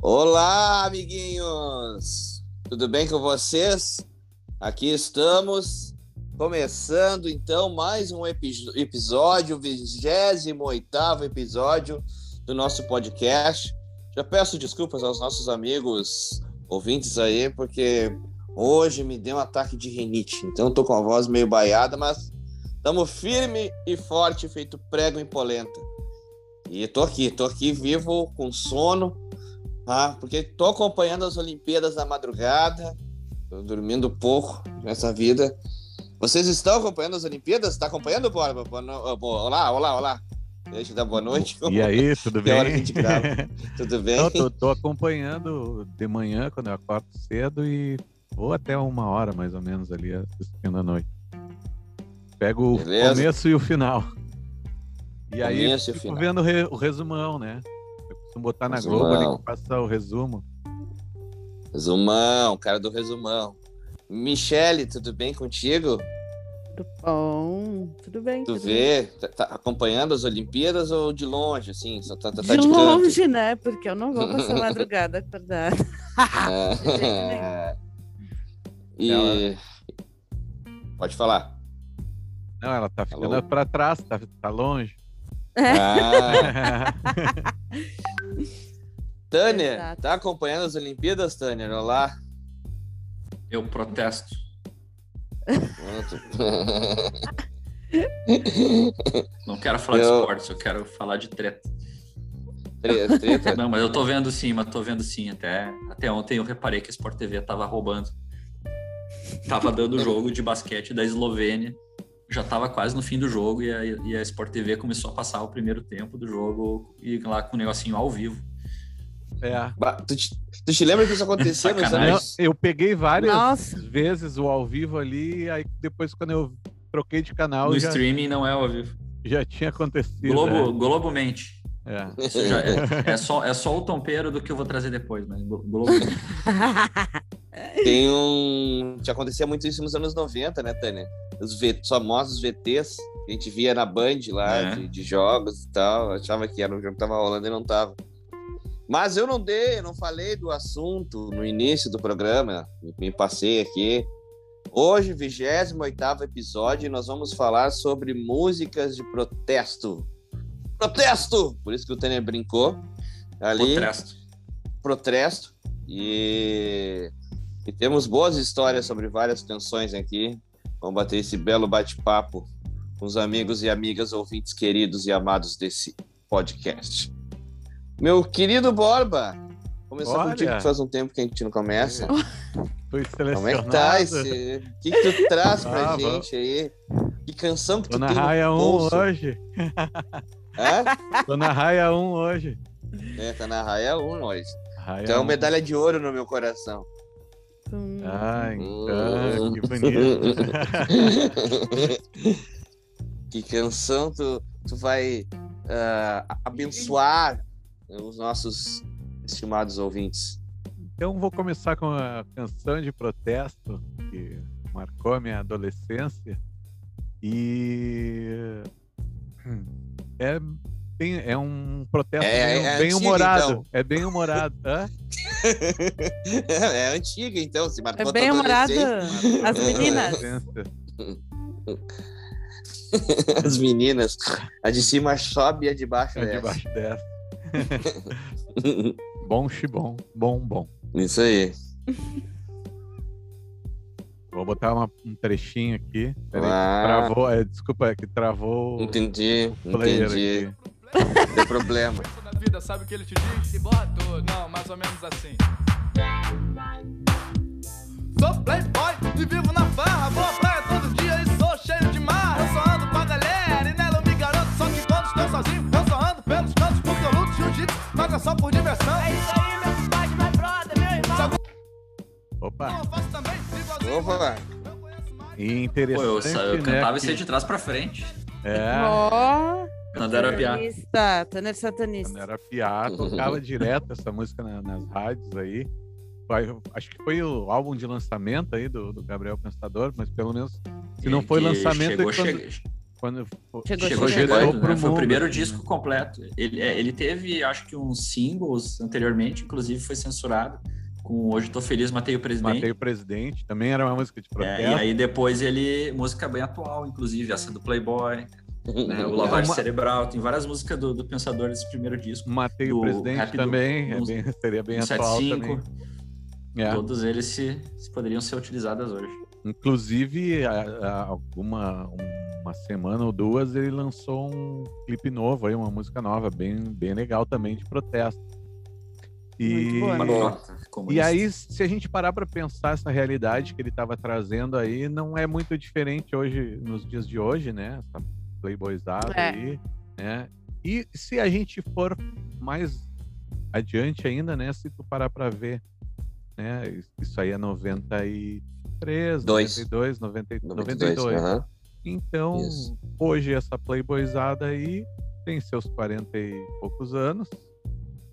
Olá, amiguinhos! Tudo bem com vocês? Aqui estamos, começando então mais um epi- episódio, 28 episódio do nosso podcast. Já peço desculpas aos nossos amigos ouvintes aí, porque hoje me deu um ataque de rinite, então tô com a voz meio baiada, mas estamos firme e forte, feito prego em polenta. E tô aqui, tô aqui vivo, com sono, ah, porque tô acompanhando as Olimpíadas na madrugada, tô dormindo pouco nessa vida. Vocês estão acompanhando as Olimpíadas? Tá acompanhando, Borba? Boa no... boa- Olá, olá, olá. Deixa eu dar boa noite. E aí, tudo bem? Tudo bem? Não, tô, tô acompanhando de manhã, quando eu acordo cedo, e vou até uma hora mais ou menos ali assistindo à noite. Pego o Beleza. começo e o final. E aí Começo o fico final. vendo o, o resumão, né? Costumo botar na Resumão. Globo ali que passa o resumo. Resumão, cara do resumão. Michele, tudo bem contigo? Tudo bom? Tudo bem? Tu tudo vê, tá, tá acompanhando as Olimpíadas ou de longe, assim? Só tá, tá, tá bem. De de canto? longe, né? Porque eu não vou passar madrugada acordada. É. E... Ela- Pode falar. Não, ela tá ficando pra trás, tá, tá longe. Ah, Tânia, Exato. tá acompanhando as Olimpíadas, Tânia? Olá. Eu protesto. Não quero falar de Eu- esportes, eu quero falar de treta. Tre- Treta? Não, mas eu tô vendo sim, mas tô vendo sim. Até, até ontem eu reparei que a Sport TV tava roubando. Tava dando o jogo de basquete da Eslovênia. Já tava quase no fim do jogo e a, e a Sport TV começou a passar o primeiro tempo do jogo e lá com o negocinho ao vivo. É. Tu te, tu te lembra que isso aconteceu eu peguei várias Nossa. vezes o ao vivo ali, aí depois quando eu troquei de canal No já, streaming não é ao vivo. já tinha acontecido. Globo, Globo mente. É. É, é só, é só o tompeiro do que eu vou trazer depois, mas Glo- Globo. Tem um... Já acontecia muito isso nos anos 90, né, Tânia? Os, v... os famosos VTs que a gente via na Band lá, É. de, de jogos e tal. Achava que era um jogo que tava rolando e não tava. Mas eu não dei, eu não falei do assunto no início do programa. Me, me passei aqui. Hoje, 28 episódio, e nós vamos falar sobre músicas de protesto. Protesto! Por isso que o Tânia brincou. Ali Protesto. protesto e, e temos boas histórias sobre várias canções aqui. Vamos bater esse belo bate-papo com os amigos e amigas ouvintes queridos e amados desse podcast. Meu querido Borba, começar Olha. contigo que faz um tempo que a gente não começa. Fui Como é selecionado. que tá esse? O que, que tu traz pra Ah, gente aí? Que canção que Tô tu na tem no raia 1 bolso? hoje. Hã? Tô na raia 1 hoje. É, tá na raia 1 hoje. Raia Então, 1. medalha de ouro no meu coração. Hum. Ah, Hum. então, que bonito. que canção tu, tu vai ah, abençoar os nossos estimados ouvintes? Então vou começar com a canção de protesto que marcou a minha adolescência. E hum, é, tem- é um protesto É- bem, é bem antiga, humorado. então. É bem humorado. Hã? é antiga, então, se marcou É bem adolescência. As meninas. Adolescência. As meninas. A de cima sobe e a de baixo É desce. debaixo dessa. Bom xibom, bom, bom. Isso aí. Vou botar uma- um trechinho aqui. Peraí, Ah. travou, é, desculpa, é que travou Entendi, entendi. aqui. Não tem problema. da vida, sabe o que ele te diz? Se borra. Não, mais ou menos assim. Sou playboy e vivo na farra. Vou à praia todo dia e sou cheio de marra. Eu só ando com a galera e nela eu me garanto. Só que quando estou sozinho, eu só ando pelos cantos porque eu luto jiu-jitsu, mas é só por diversão. É isso aí, meu compadre, my brother, meu irmão. Opa, Eu faço também. Opa, Eu conheço mais. e Pô, interessante, eu, sa- eu né, cantava que- isso aí de trás pra frente. É, Ó, Quando era piá. satanista. Tanner quando satanista. era piá, tocava direto essa música na- nas rádios aí. Acho que foi o álbum de lançamento aí do, do Gabriel Pensador, mas pelo menos se não foi lançamento, Chegou, quando- che- Quando Chegou Chegou pro né? Foi o primeiro assim, disco completo. Ele, é, ele teve, acho que, uns singles anteriormente, inclusive foi censurado. Com Hoje Tô Feliz, Matei o Presidente. Matei o presidente, também era uma música de É, protesto. e aí depois ele. Música bem atual, inclusive, essa do Playboy, né, o Lavagem Uma- Cerebral. Tem várias músicas do, do Pensador desse primeiro disco. Matei o presidente rap do- também, é bem- seria bem atual 75. também. É. Todos eles se, se poderiam ser utilizadas hoje. Inclusive, há, há alguma uma semana ou duas, ele lançou um clipe novo, aí, uma música nova, bem, bem legal também, de protesto. E, Muito boa, né? Patriota, e comunista. aí, se a gente parar para pensar essa realidade que ele estava trazendo aí, não é muito diferente hoje, nos dias de hoje, né? Essa playboyzada É. aí, né? E se a gente for mais adiante ainda, né? Se tu parar para ver, né? Isso aí é 93, Dois. 92, 90, 92. 92. aham. Então, Isso. hoje essa playboyzada aí tem seus 40 e poucos anos,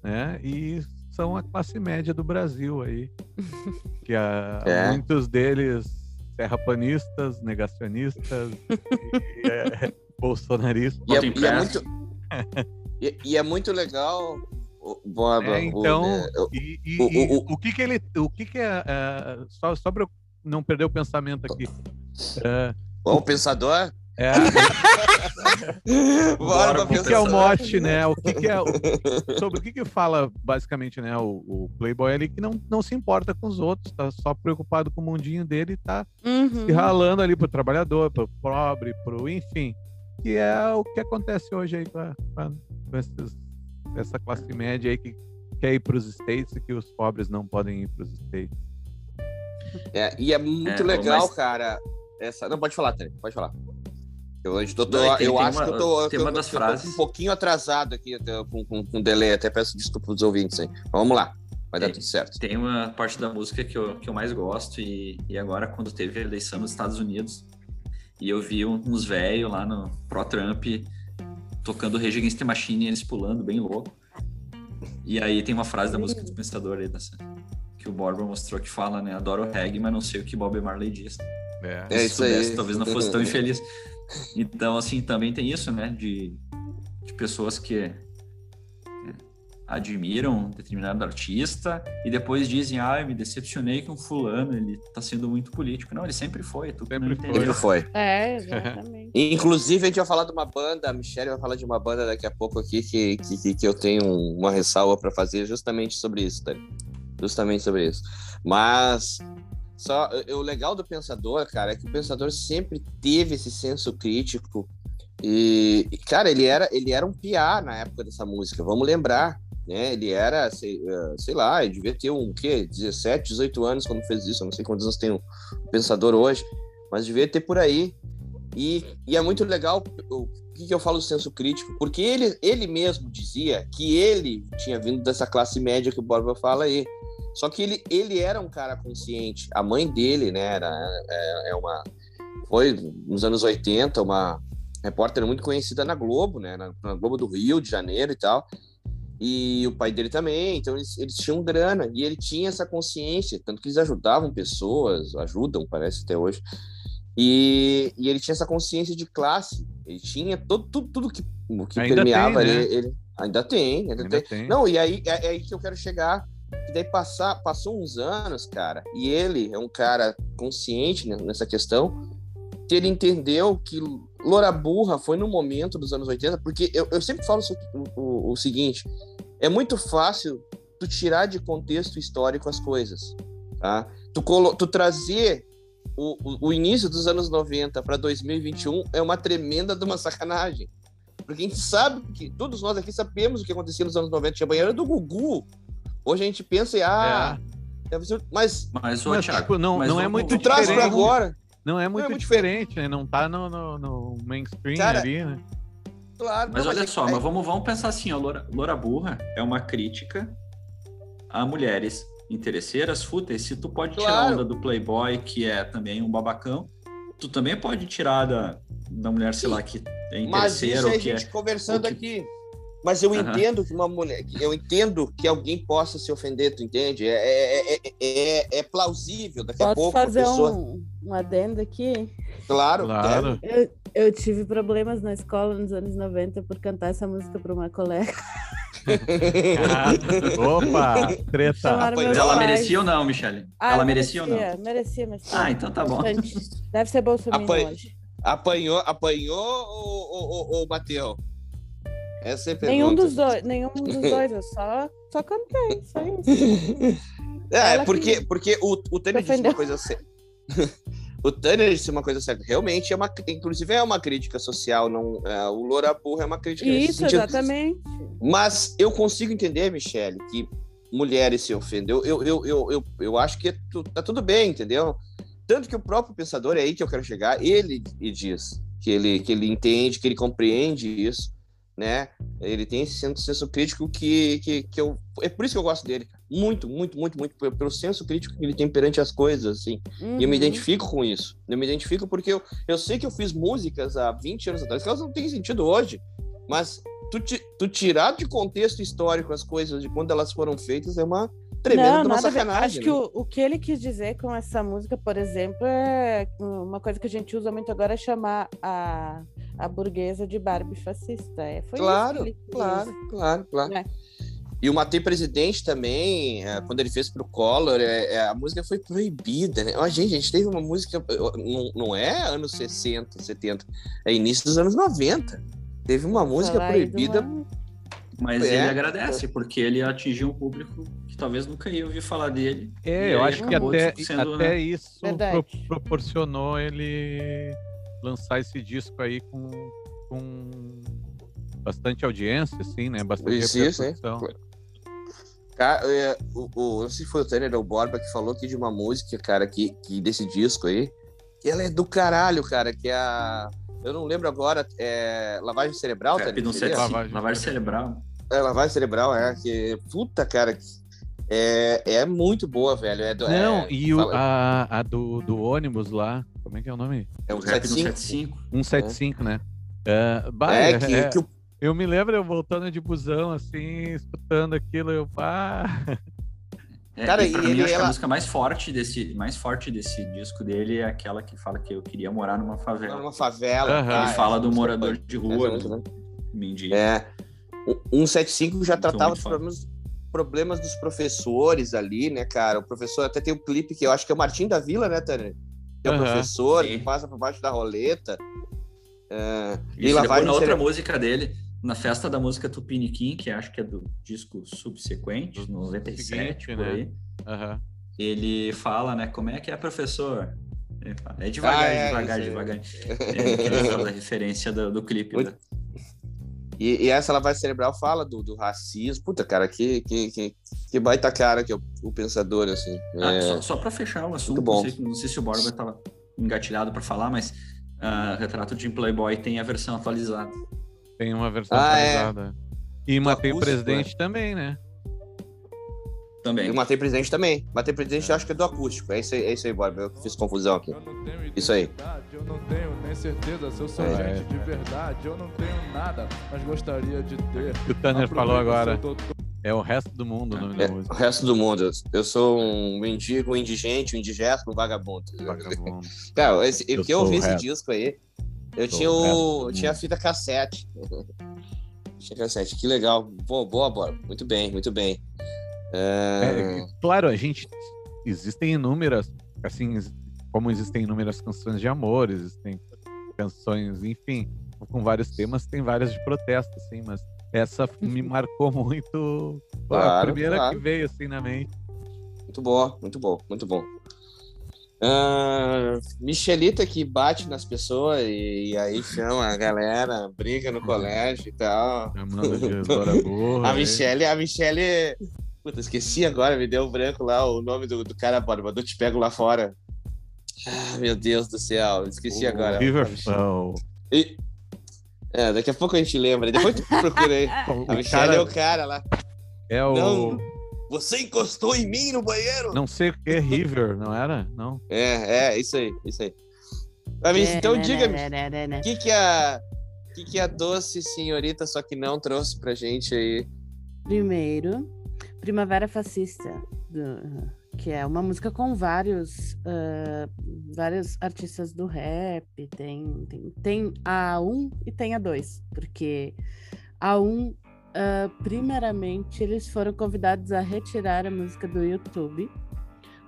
né? E são a classe média do Brasil aí. Que a, É. muitos deles terraplanistas, negacionistas, e, é, bolsonaristas. E é, e é muito. E, e é muito legal. É, então, o- E, o- o- o que que ele, o que que é, é, só, só para eu não perder o pensamento aqui. É, o pensador. É, Borba, o que, que é o mote, né? O que, que é o- sobre o que, que fala basicamente, né? O, o Playboy ali que não, não se importa com os outros, tá só preocupado com o mundinho dele e tá Uhum. se ralando ali pro trabalhador, pro pobre, pro enfim. Que é o que acontece hoje aí com, a- com esses- essa classe média aí que quer ir pros States e que os pobres não podem ir pros States. É, e é muito É, legal, mas- cara. Essa... Não, pode falar, Tânia, pode falar. Eu, hoje tô, tô- Não, tem- eu tem acho uma- que eu tô, tem eu uma tô- das eu tô frases- um pouquinho atrasado aqui até, com, com, com delay, até peço desculpa pros ouvintes aí. Vamos lá, vai dar Tem- tudo certo. Tem uma parte da música que eu, que eu mais gosto, e, e agora, quando teve a eleição nos Estados Unidos, e eu vi uns velhos lá no pró-Trump tocando Rage Against the Machine e eles pulando, bem louco. E aí tem uma frase da música do Pensador aí, dessa, que o Borba mostrou que fala, né? Adoro reggae, mas não sei o que Bob Marley diz. É. É isso aí. talvez não fosse tão infeliz. Então, assim, também tem isso, né? De, de pessoas que é, admiram um determinado artista e depois dizem, ah, eu me decepcionei com fulano, ele tá sendo muito político. Não, ele sempre foi, tu Sempre foi. entendeu. Sempre foi. É, exatamente. Inclusive, a gente vai falar de uma banda, a Michelle vai falar de uma banda daqui a pouco aqui que, que, que- que eu tenho uma ressalva para fazer justamente sobre isso, tá? Justamente sobre isso. Mas só o legal do pensador, cara, é que o pensador sempre teve esse senso crítico e, cara, ele era ele era um piá na época dessa música. Vamos lembrar, né? Ele era, sei, eh, sei lá, ele devia ter um quê? 17, 18 anos quando fez isso. Eu não sei quantos anos tem o pensador hoje, mas devia ter por aí. E, e é muito legal o que, que eu falo do senso crítico, porque ele, ele mesmo dizia que ele tinha vindo dessa classe média que o Borba fala aí. Só que ele, ele era um cara consciente. A mãe dele, né, era é, é uma foi nos anos 80 uma repórter muito conhecida na Globo, né, na, na Globo do Rio de Janeiro e tal. E o pai dele também, então eles, eles tinham grana e ele tinha essa consciência, tanto que eles ajudavam pessoas, ajudam, parece até hoje. E, e ele tinha essa consciência de classe. Ele tinha todo, tudo, tudo que, o que Ainda permeava tem, né? ele, ele- Ainda tem, ainda, Ainda tem. tem. Não, e aí é, é aí que eu quero chegar. Daí passar, passou uns anos, cara, e ele é um cara consciente nessa questão, que ele entendeu que Loura Burra foi no momento dos anos 80, porque eu, eu sempre falo o, o- o seguinte: é muito fácil tu tirar de contexto histórico as coisas, tá? Tu, colo, tu trazer o, o, o início dos anos 90 para 2021 é uma tremenda de uma sacanagem. Porque a gente sabe que, todos nós aqui sabemos o que acontecia nos anos 90, tinha banheiro do Gugu. Hoje a gente pensa e, ah, deve ser- mas Mas, ô, Mas, Thiago, tipo, não- mas não é muito tu traz para diferente. agora, Não é muito muito diferente, né? Não tá no, no, no mainstream Cara, ali, né? claro. Mas não, olha é- só, é- mas vamos, vamos pensar assim, ó, Loura, Loura Burra é uma crítica a mulheres interesseiras, fúteis. Se tu pode tirar a Claro. onda do Playboy, que é também um babacão, tu também pode tirar da, da mulher, sei Sim. lá, que é Mas interesseira isso é ou a que é... gente conversando ou que- aqui. Mas eu Aham. entendo que uma mulher. Eu entendo que alguém possa se ofender, tu entende? É, é, é, é, é plausível daqui a Posso pouco. a fazer pessoa... um, um adendo aqui? Claro, Claro. Eu, Eu tive problemas na escola nos anos 90 por cantar essa música para uma colega. Ah, opa, treta. Mas Ela pais. merecia ou não, Michele? Ah, ela merecia, ou não? Merecia, mas. Ah, então tá bom. Bastante. Deve ser Bolsonaro Apanha- hoje. Apanhou, apanhou ou, ou, ou, ou bateu? Essa é a pergunta. Nenhum dos dois, nenhum dos dois, eu só, só cantei, só isso. É, Ela porque, que- porque o, o Tanner disse uma coisa certa. o Tanner disse uma coisa certa. Realmente é uma. Inclusive é uma crítica social. Não, é, o Loura Burra é uma crítica Isso, exatamente. Mas eu consigo entender, Michele, que mulheres se ofendem. Eu, eu, eu, eu, eu, eu acho que tu- tá tudo bem, entendeu? Tanto que o próprio pensador, é aí que eu quero chegar, ele e diz que ele, que ele entende, que ele compreende isso, né? Ele tem esse senso, crítico que, que, que eu. É por isso que eu gosto dele. cara. Muito, muito, muito, muito. Pelo, senso crítico que ele tem perante as coisas, assim. E eu me Uhum. identifico com isso. Eu me identifico porque eu, eu sei que eu fiz músicas há 20 anos atrás, que elas não têm sentido hoje. Mas tu, tu tirar de contexto histórico as coisas de quando elas foram feitas é uma tremenda Não, sacanagem. Acho que né? o, o que ele quis dizer com essa música, por exemplo, é uma coisa que a gente usa muito agora é chamar a, a burguesa de Barbie fascista. É, foi Claro, isso que ele quis claro, dizer. claro, claro. É. E o Matei Presidente também, é, quando ele fez pro Collor, é, é, a música foi proibida, né? Ó, gente, a gente teve uma música, não, não é anos 60, 70, é início dos anos 90. Teve uma música proibida uma- Mas É. ele agradece, porque ele atingiu um público que talvez nunca ia ouvir falar dele. É, eu acho que até, sendo, até né? isso pro- proporcionou ele lançar esse disco aí com, com bastante audiência, assim, né? Bastante hein? repercussão. Cara, é, o, o, não sei se foi o Tanner ou o Borba que falou aqui de uma música, cara, que, que desse disco aí, que ela é do caralho, cara, que é a. Eu não lembro agora, é. Lavagem Cerebral, Tanner? no seria? 75, Lavagem Lavagem cerebral. É, Lavagem Cerebral, é. Que, puta, cara, é, é muito boa, velho. É do, Não, é, e o, a, a do, do ônibus lá, como é que é o nome? é o Rap no 75. 75. 175, né? É, bah, É, é- que, é- que o eu me lembro eu voltando de busão, assim, escutando aquilo, eu, pá, É, Cara, e pra e mim, ele- acho que ela- a música mais forte desse, mais forte desse disco dele é aquela que fala que eu queria morar numa favela. numa favela. Tá, Ele é, fala do morador de rua, essa música, do mendigo. É. O 175 já Muito, tratava dos problemas, problemas dos professores ali, né, cara? O professor até tem um clipe que eu acho que é o Martim da Vila, né, Tanner? Que é o Aham. professor Sim. que passa por baixo da roleta. É, e Isso, lá depois vai na outra cere- música dele, na festa da música Tupiniquim, que acho que é do disco subsequente, Do 97, seguinte, por né? aí. aham. Ele fala, né, como é que é, professor? Ele fala, é devagar, Ah, é, devagar, devagar. É, ele faz a referência do, do clipe. Muito- né? E, e essa lavagem cerebral fala do, do racismo. Puta, cara, que, que, que, que baita cara que é o, o pensador, assim. Ah, É, só, só para fechar o assunto. Não, sei, não sei se o Borba estava engatilhado para falar, mas ah, Retrato de Playboy tem a versão atualizada. Tem uma versão Ah, é. atualizada. E matei o presidente também, né? Também. Eu matei presidente também. Matei presidente, eu acho que é do acústico. É isso aí, é isso aí Borba. Eu fiz confusão aqui. Eu não tenho Isso aí. Eu não tenho nem certeza se eu sou É. gente de verdade. Eu não tenho nada, mas gostaria de ter. Que o Tanner falou agora. É o resto do mundo o nome É, da o música. resto do mundo. Eu sou um mendigo, um indigente, um indigesto, um vagabundo. Vagabundo. Cara, esse, Eu que eu ouvi o esse disco aí, eu Sou tinha, o o, tinha a fita cassete. tinha cassete, que legal. Pô, boa, boa. Muito bem, muito bem. É, É, claro, a gente. Existem inúmeras. Assim, como existem inúmeras canções de amor, existem canções, enfim, com vários temas, tem várias de protesto, assim, mas essa me marcou muito. Pô, a Claro, primeira claro. que veio assim na mente. Muito boa, muito bom, muito bom. Ah, Michelita que bate nas pessoas e, e aí chama a galera, briga no colégio e tal. Chamando de Dora Burra. A aí. Michelle, a Michelle. Puta, esqueci agora, me deu um branco lá o nome do, do cara, bora, mandou te pego lá fora. Ah, meu Deus do céu, esqueci O agora. River, A Michelle- o, E- É, daqui a pouco a gente lembra. Depois tu procura aí. o A Michelle cara é o cara lá. é o. Não. Não. Você encostou em mim no banheiro? sei o que é River, não era? Não. É, é, isso aí, isso aí. Mas, É, então né, diga-me, né, né, né, o que, que a. O que, que a doce senhorita, só que não trouxe pra gente aí? Primeiro, Primavera Fascista, do que é uma música com vários, ah, vários artistas do rap. Tem, tem, tem a 1 e tem a 2, porque a 1, ah, primeiramente, eles foram convidados a retirar a música do YouTube.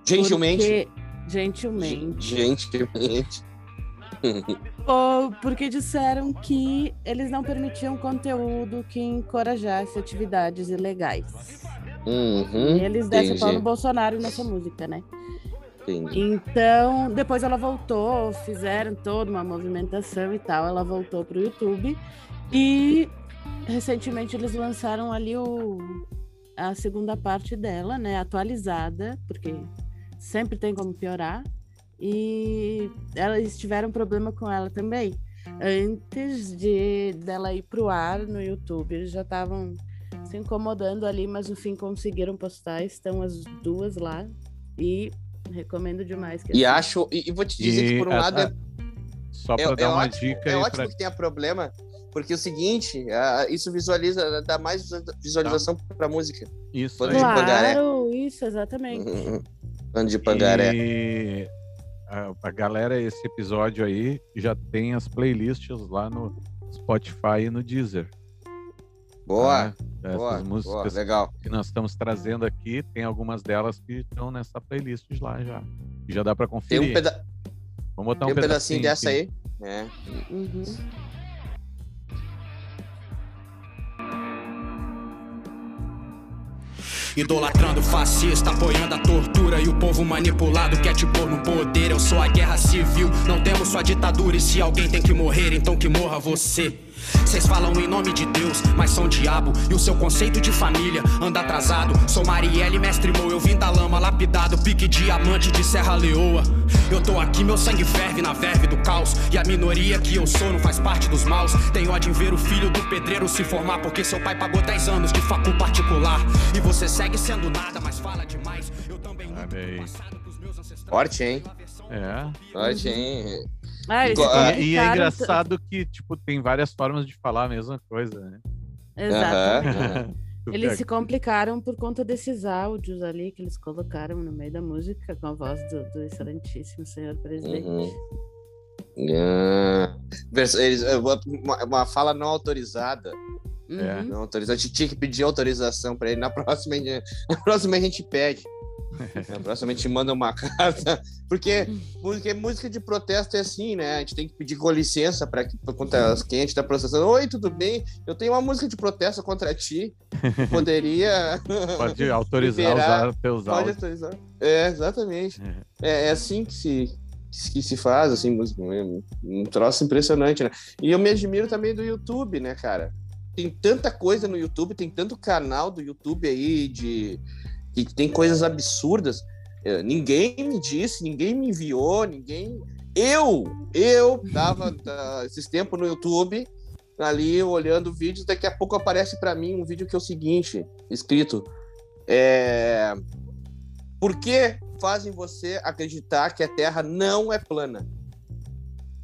Gentilmente. Porque, gentilmente. Gentilmente. Ou porque disseram que eles não permitiam conteúdo que encorajasse atividades ilegais. Uhum, e eles descem o pau no. Bolsonaro nessa música, né? entendi. Então, depois ela voltou, fizeram toda uma movimentação e tal. Ela voltou pro YouTube e recentemente eles lançaram ali o, a segunda parte dela, né? Atualizada, porque sempre tem como piorar. E elas tiveram problema com ela também. Antes de dela ir pro ar no YouTube, eles já estavam se incomodando ali, mas no fim conseguiram postar. Estão as duas lá e recomendo demais. que E assistam. acho. E, e vou te dizer que por um a- lado a- é Só É, para é dar uma ótimo, dica é aí ótimo pra... que tenha problema, porque é o seguinte, ah, isso visualiza, dá mais visualização pra música. Isso Bando. Claro, isso, exatamente. Bando de pangaré. E a, a galera, esse episódio aí já tem as playlists lá no Spotify e no Deezer. Boa? Essas boa, boa, músicas legal. que nós estamos trazendo aqui, tem algumas delas que estão nessa playlist lá já. E já dá para Tem conferir. um, peda Vamos botar tem um um pedacinho dessa aqui. aí. É. Uhum. Idolatrando fascista, apoiando a tortura e o povo manipulado quer te pôr no poder. Eu sou a guerra civil, não temos só ditadura. E se alguém tem que morrer, então que morra você. Vocês falam em nome de Deus, mas são diabo. E o seu conceito de família anda atrasado. Sou Marielle, mestre Mo, eu vim da lama, lapidado, pique diamante de Serra Leoa. Eu tô aqui, meu sangue ferve na verve do caos. E a minoria que eu sou não faz parte dos maus. Tem ódio em ver o filho do pedreiro se formar, porque seu pai pagou 10 anos de facu particular. E você segue sendo nada, mas fala demais. Eu também luto ancestrais. Forte, hein? É. Forte, hein? Ah, eles Igual- ah, E, e é engraçado que, tipo, tem várias formas de falar a mesma coisa, né? Exato. Tu Eles se complicaram por conta desses áudios ali que eles colocaram no meio da música com a voz do, do excelentíssimo senhor presidente. Uhum. Ah, vers- eles- uma, uma fala não autorizada. É. Uhum. Não autorizada. A gente tinha que pedir autorização pra ele. Na próxima, na próxima a gente pede. Na próxima a gente manda uma carta. Porque música, música de protesto é assim, né? A gente tem que pedir com licença para quem a gente tá processando. Oi, tudo bem? Eu tenho uma música de protesto contra ti. Poderia. Pode autorizar Liberar. usar teus Pode áudios. autorizar. É, exatamente. É, é assim que se, que se faz, assim, música. Um troço impressionante, né? E eu me admiro também do YouTube, né, cara? Tem tanta coisa no YouTube, tem tanto canal do YouTube aí de que tem coisas absurdas. É, ninguém me disse, ninguém me enviou, ninguém. Eu, eu tava tá, esses tempos no YouTube ali olhando vídeos, daqui a pouco aparece para mim um vídeo que é o seguinte, escrito é, por que fazem você acreditar que a Terra não é plana?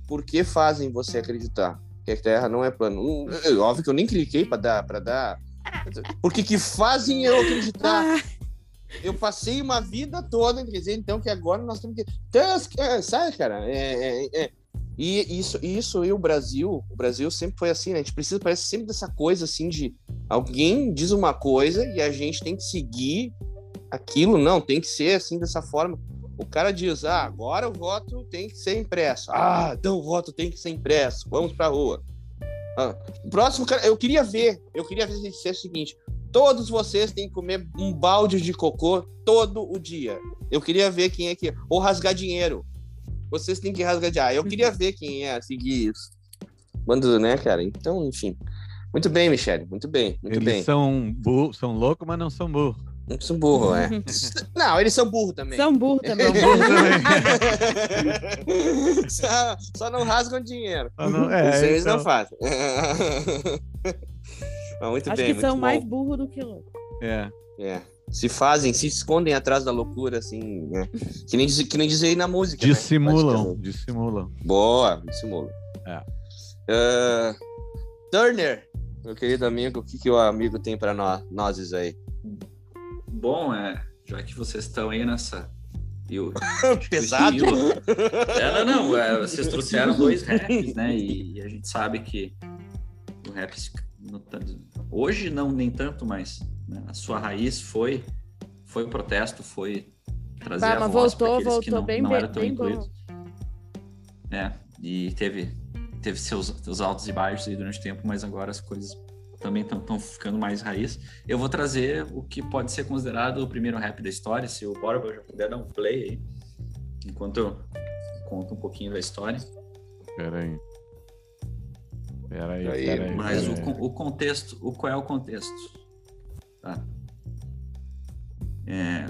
Por que fazem você acreditar que a Terra não é plana? É Óbvio que eu nem cliquei para dar, para dar. Por que que fazem eu acreditar? Eu passei uma vida toda em dizer então que agora nós temos que. Então, é, sabe, cara? É, é, é. E isso, isso e o Brasil, o Brasil sempre foi assim, né? A gente precisa, parece sempre dessa coisa assim de alguém diz uma coisa e a gente tem que seguir aquilo, não, tem que ser assim dessa forma. O cara diz, ah, agora o voto tem que ser impresso. Ah, então o voto tem que ser impresso. Vamos pra rua. Ah, próximo cara, eu queria ver, eu queria ver se dissesse o seguinte: todos vocês têm que comer um balde de cocô todo o dia. Eu queria ver quem é que. Ou rasgar dinheiro. Vocês têm que rasgar dinheiro. Ah, eu queria ver quem é a seguir isso. Manda, né, cara? Então, enfim. Muito bem, Michele. Muito bem, muito Eles bem. são, bu- são loucos, mas não são burros. Não são burro, é. Não, eles são burro também. São burro também. só, só não rasgam dinheiro. Não- é, Isso eles então- não fazem. Mas muito Acho bem, que são muito mais bom. burro do que louco. É. É. Se fazem, se escondem atrás da loucura, assim, né? Que nem, diz- que nem dizer aí na música. né? Dissimulam, Praticamente. dissimulam. Boa, dissimulam. É. Ah, Turner, meu querido amigo, o que, que o amigo tem pra nós, nós aí? Bom, é, já que vocês estão aí nessa. E o, Pesado. o estilo- É, não, não. é, vocês trouxeram dois raps, né? E, e a gente sabe que o rap hoje não nem tanto, mas né, a sua raiz foi foi o protesto, foi trazer Bah, a mas voz voltou, para aqueles que voltou não, bem, não eram tão bem bom. incluídos. É, e teve teve seus, seus altos e baixos aí durante o tempo, mas agora as coisas também estão ficando mais raiz. Eu vou trazer o que pode ser considerado o primeiro rap da história, se o Borba já puder dar um play aí, enquanto eu conto um pouquinho da história. Pera aí. Pera aí, Aí, pera aí. Mas o, o contexto, o qual é o contexto? Tá. É,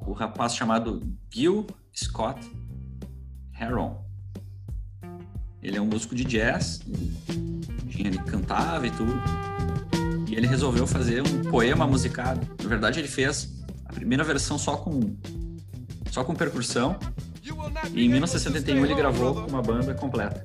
o rapaz chamado Gil Scott Heron. Ele é um músico de jazz, ele cantava e tudo. E ele resolveu fazer um poema musicado. Na verdade, ele fez a primeira versão só com só com percussão. E em 1971 ele gravou com uma banda completa.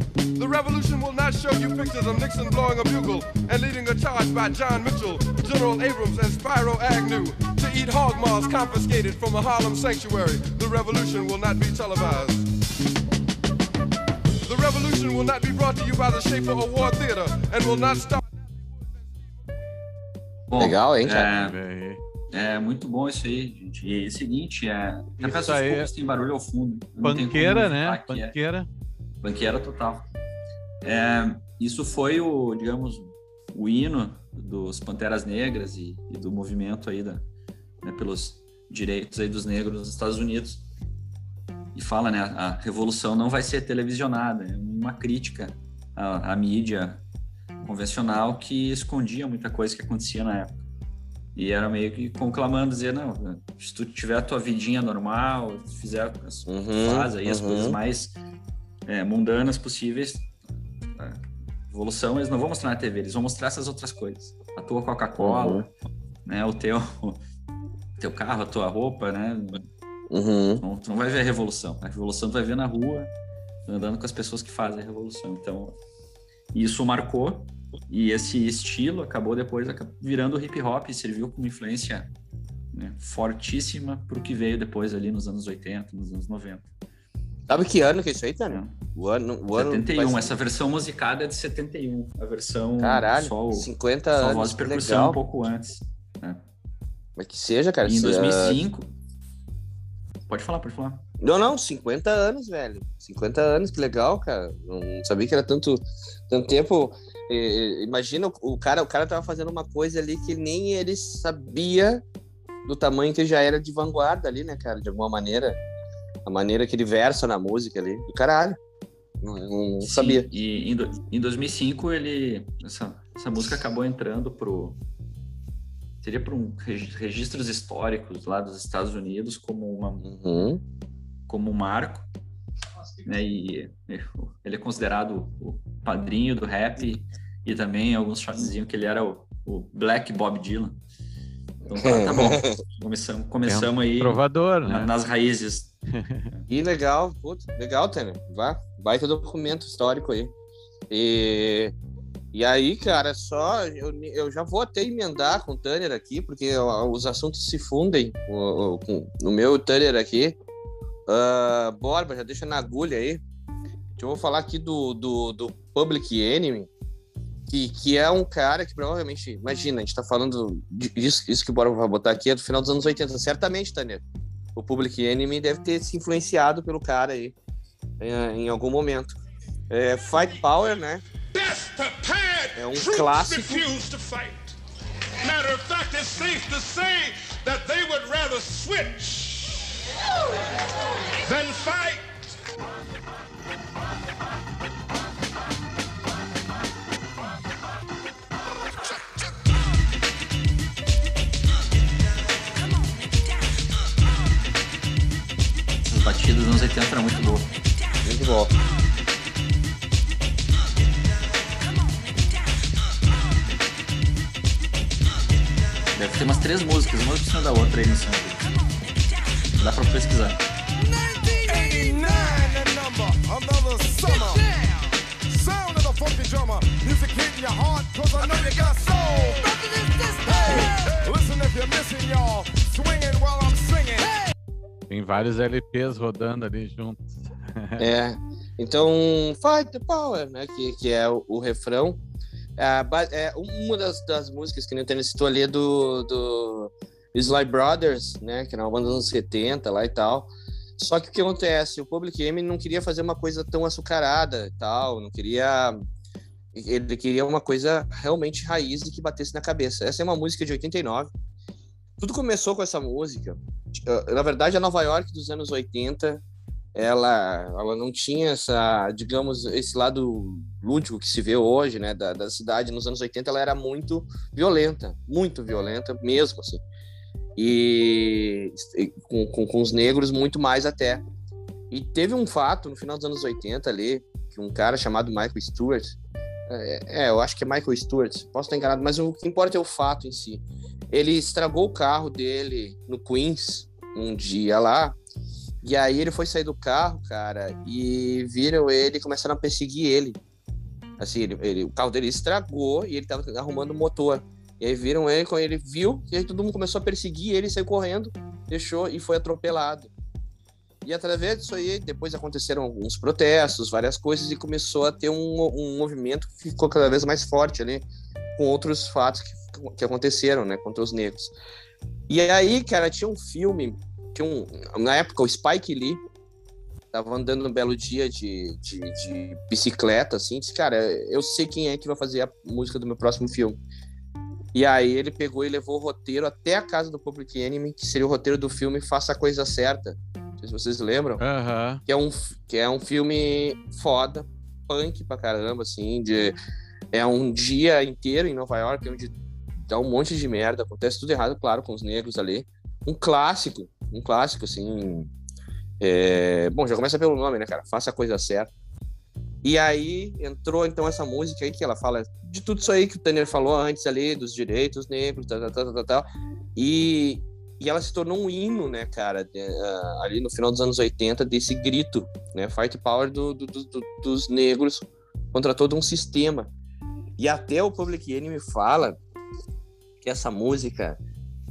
The revolution will not show you pictures of Nixon blowing a bugle and leading a charge by John Mitchell, General Abrams, and Spyro Agnew to eat hog maws confiscated from a Harlem sanctuary. The revolution will not be televised. The revolution will not be brought to you by the Schaefer Award Theater and will not stop. Bom, Legal, hein, é, Pera aí. É muito bom isso aí, gente. E é o seguinte, é. Até Isso peço aí desculpas, tem barulho ao fundo. Eu não tenho como Panqueira, né? evitar que é. Banqueira total. É, isso foi o, digamos, o hino dos Panteras Negras e, e do movimento aí da, né, pelos direitos aí dos negros nos Estados Unidos. E fala, né, a revolução não vai ser televisionada, é uma crítica à, à mídia convencional que escondia muita coisa que acontecia na época. E era meio que conclamando, dizer, não, se tu tiver a tua vidinha normal, se fizer as Uhum, faz aí as uhum. coisas mais é, mundanas possíveis. A evolução eles não vão mostrar na TV, eles vão mostrar essas outras coisas. A tua Coca-Cola, né? O teu, teu carro, a tua roupa, né? Uhum. Não, tu não vai ver a revolução. A revolução tu vai ver na rua, andando com as pessoas que fazem a revolução. Então, isso marcou e esse estilo acabou depois virando hip hop e serviu como influência né, fortíssima para o que veio depois ali nos anos 80, nos anos 90. Sabe que ano que é isso aí, Tânia? né? O ano, o ano 71, vai- essa versão musicada é de 71, a versão Caralho, só, o, 50 só anos. voz e que percussão legal. um pouco antes. Mas que seja, cara. E em se- 2005... Pode falar, pode falar. Não, não, 50 anos, velho. 50 anos, que legal, cara. Não sabia que era tanto, tanto tempo. Eh, Imagina, o- o cara, o cara tava fazendo uma coisa ali que nem ele sabia do tamanho que já era de vanguarda ali, né, cara? De alguma maneira. A maneira que ele versa na música ali. Do caralho. Não, não Sim, sabia. E em, do- em 2005 ele essa, essa música acabou entrando pro seria para um regi- registros históricos lá dos Estados Unidos como uma Uhum. como um marco, né? E ele é considerado o padrinho do rap e também alguns diziam que ele era o, o Black Bob Dylan. Então tá, tá bom. Começamos, começamos aí Provador, na- né? nas raízes. E legal, putz, legal, Tânia. Vá, baita documento histórico aí. E, e aí, cara, só eu, eu já vou até emendar com o Tanner aqui, porque os assuntos se fundem no meu Tanner aqui. Ah, Borba, já deixa na agulha aí. Eu vou falar aqui do, do, do Public Enemy, que, que é um cara que provavelmente, imagina, a gente tá falando disso, isso que o Borba vai botar aqui é do final dos anos 80, certamente, Tanner o Public Enemy deve ter se influenciado pelo cara aí em, em algum momento. É, Fight Power, né? É um clássico. Matter of fact, it's safe to say that they would rather switch than fight. MTV dos anos 80 era muito boa. Muito boa. Deve ter umas três músicas, uma por cima da outra aí no sample. Dá pra pesquisar. Another summer. Sound of the funky drummer. Music hitting your heart, cause I know you got vários LPs rodando ali juntos. É. Então, Fight the Power, né? Que, que é o, o refrão. É, é uma das, das músicas que nem o Tênis citou é do, do Sly Brothers, né? Que era uma banda dos anos 70 lá e tal. Só que o que acontece? O Public Enemy não queria fazer uma coisa tão açucarada e tal, não queria. Ele queria uma coisa realmente raiz e que batesse na cabeça. Essa é uma música de 89. Tudo começou com essa música. Na verdade, a Nova York dos anos 80 ela, ela não tinha essa, digamos, esse lado lúdico que se vê hoje, né, da, da cidade. Nos anos 80 ela era muito violenta, muito violenta mesmo, assim. E, e com, com, com os negros muito mais até. E teve um fato no final dos anos 80 ali, que um cara chamado Michael Stewart, é, é, eu acho que é Michael Stewart, posso estar enganado, mas o que importa é o fato em si. Ele estragou o carro dele no Queens um dia lá, e aí ele foi sair do carro, cara, e viram ele e começaram a perseguir ele. Assim, ele, ele- o carro dele estragou e ele tava arrumando o motor. E aí viram ele, quando ele viu, e aí todo mundo começou a perseguir ele, saiu correndo, deixou e foi atropelado. E através disso aí, depois aconteceram alguns protestos, várias coisas, e começou a ter um, um movimento que ficou cada vez mais forte ali, com outros fatos que, que aconteceram, né, contra os negros. E aí, cara, tinha um filme, tinha um, na época o Spike Lee tava andando um belo dia de, de, de bicicleta, assim, disse, cara, eu sei quem é que vai fazer a música do meu próximo filme. E aí ele pegou e levou o roteiro até a casa do Public Enemy, que seria o roteiro do filme Faça a Coisa Certa. Sei se vocês lembram. Que é um, que é um filme foda, punk pra caramba, assim, de... É um dia inteiro em Nova York, onde dá um monte de merda, acontece tudo errado, claro, com os negros ali. Um clássico, um clássico, assim... é, Bom, já começa pelo nome, né, cara? Faça a coisa certa. E aí entrou então essa música aí que ela fala de tudo isso aí que o Tanner falou antes ali, dos direitos negros, tal, tal, tal, tal, tal. E, e ela se tornou um hino, né, cara, de- ah, ali no final dos anos 80, desse grito, né, fight power do- do- do- dos negros contra todo um sistema. E até o Public Enemy fala que essa música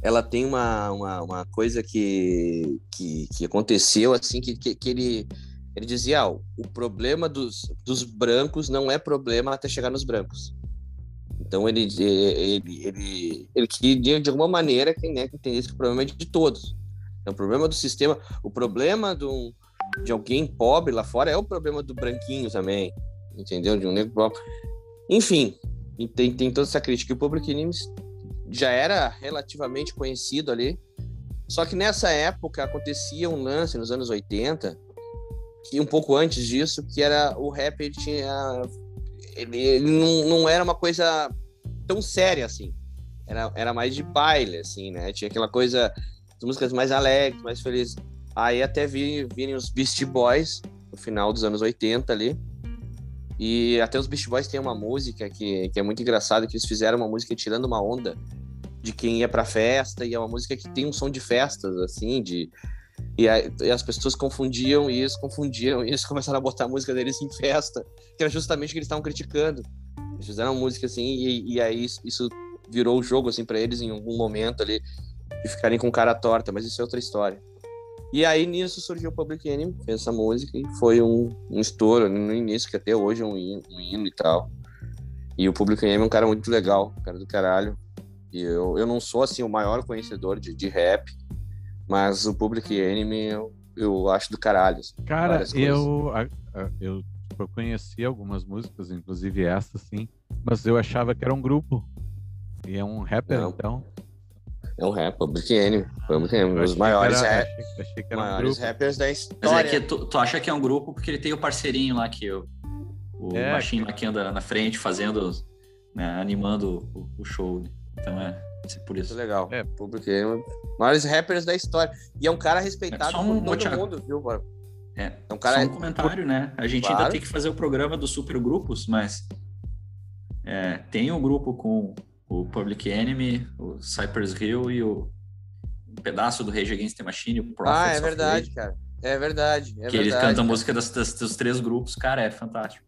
ela tem uma, uma, uma coisa que, que, que aconteceu assim que, que, que ele ele dizia ah, o problema dos, dos brancos não é problema até chegar nos brancos então ele ele ele, ele queria de alguma maneira que, né, que entendesse que o problema é de todos então, o problema do sistema o problema do, de alguém pobre lá fora é o problema do branquinho também entendeu de um negro pobre enfim e tem, tem toda essa crítica e o Public Enemy já era relativamente conhecido ali. Só que nessa época acontecia um lance nos anos 80, que um pouco antes disso, que era o rap ele tinha. Ele, ele não, não era uma coisa tão séria assim. Era, era mais de baile, assim, né? Tinha aquela coisa, as músicas mais alegres, mais felizes. Aí até vi- virem os Beast Boys, no final dos anos 80 ali. E até os Beast Boys tem uma música que, que é muito engraçada, que eles fizeram uma música tirando uma onda de quem ia pra festa, e é uma música que tem um som de festas, assim, de... E, e as pessoas confundiam isso, confundiram isso, começaram a botar a música deles em festa, que era justamente o que eles estavam criticando. Eles fizeram música assim, e, e aí isso- virou o jogo, assim, pra eles em algum momento ali, de ficarem com cara torta, mas isso é outra história. E aí nisso surgiu o Public Enemy, fez essa música, e foi um, um estouro no início, que até hoje é um hino, um hino e tal. E o Public Enemy é um cara muito legal, cara do caralho. E eu, eu não sou, assim, o maior conhecedor de, de rap, mas o Public Enemy eu, eu acho do caralho. assim, Cara, eu, eu, tipo, eu conheci algumas músicas, inclusive essa, sim, mas eu achava que era um grupo. E é um rapper, Não. então. É um rap, Public Enemy. Public Enemy, maiores, era, rap- achei, achei um maiores grupo. rappers da Mas é história. que tu, tu acha que é um grupo porque ele tem o parceirinho lá que o, o É, baixinho que- lá que anda na frente fazendo, né, animando o, o show. né? Então é, ser por Muito isso. legal. É. Public Enemy, maiores rappers da história. E é um cara respeitado É um por todo mundo, viu, mano? É, É um cara. Só um comentário, né? A gente Claro. ainda tem que fazer o programa dos supergrupos, mas é, tem o grupo com o Public Enemy, o Cypress Hill e o um pedaço do Rage Against the Machine, o Prophets Ah, é verdade, Rage, cara. É verdade. É que eles verdade, cantam a cara. música das, das- dos três grupos, cara, é fantástico.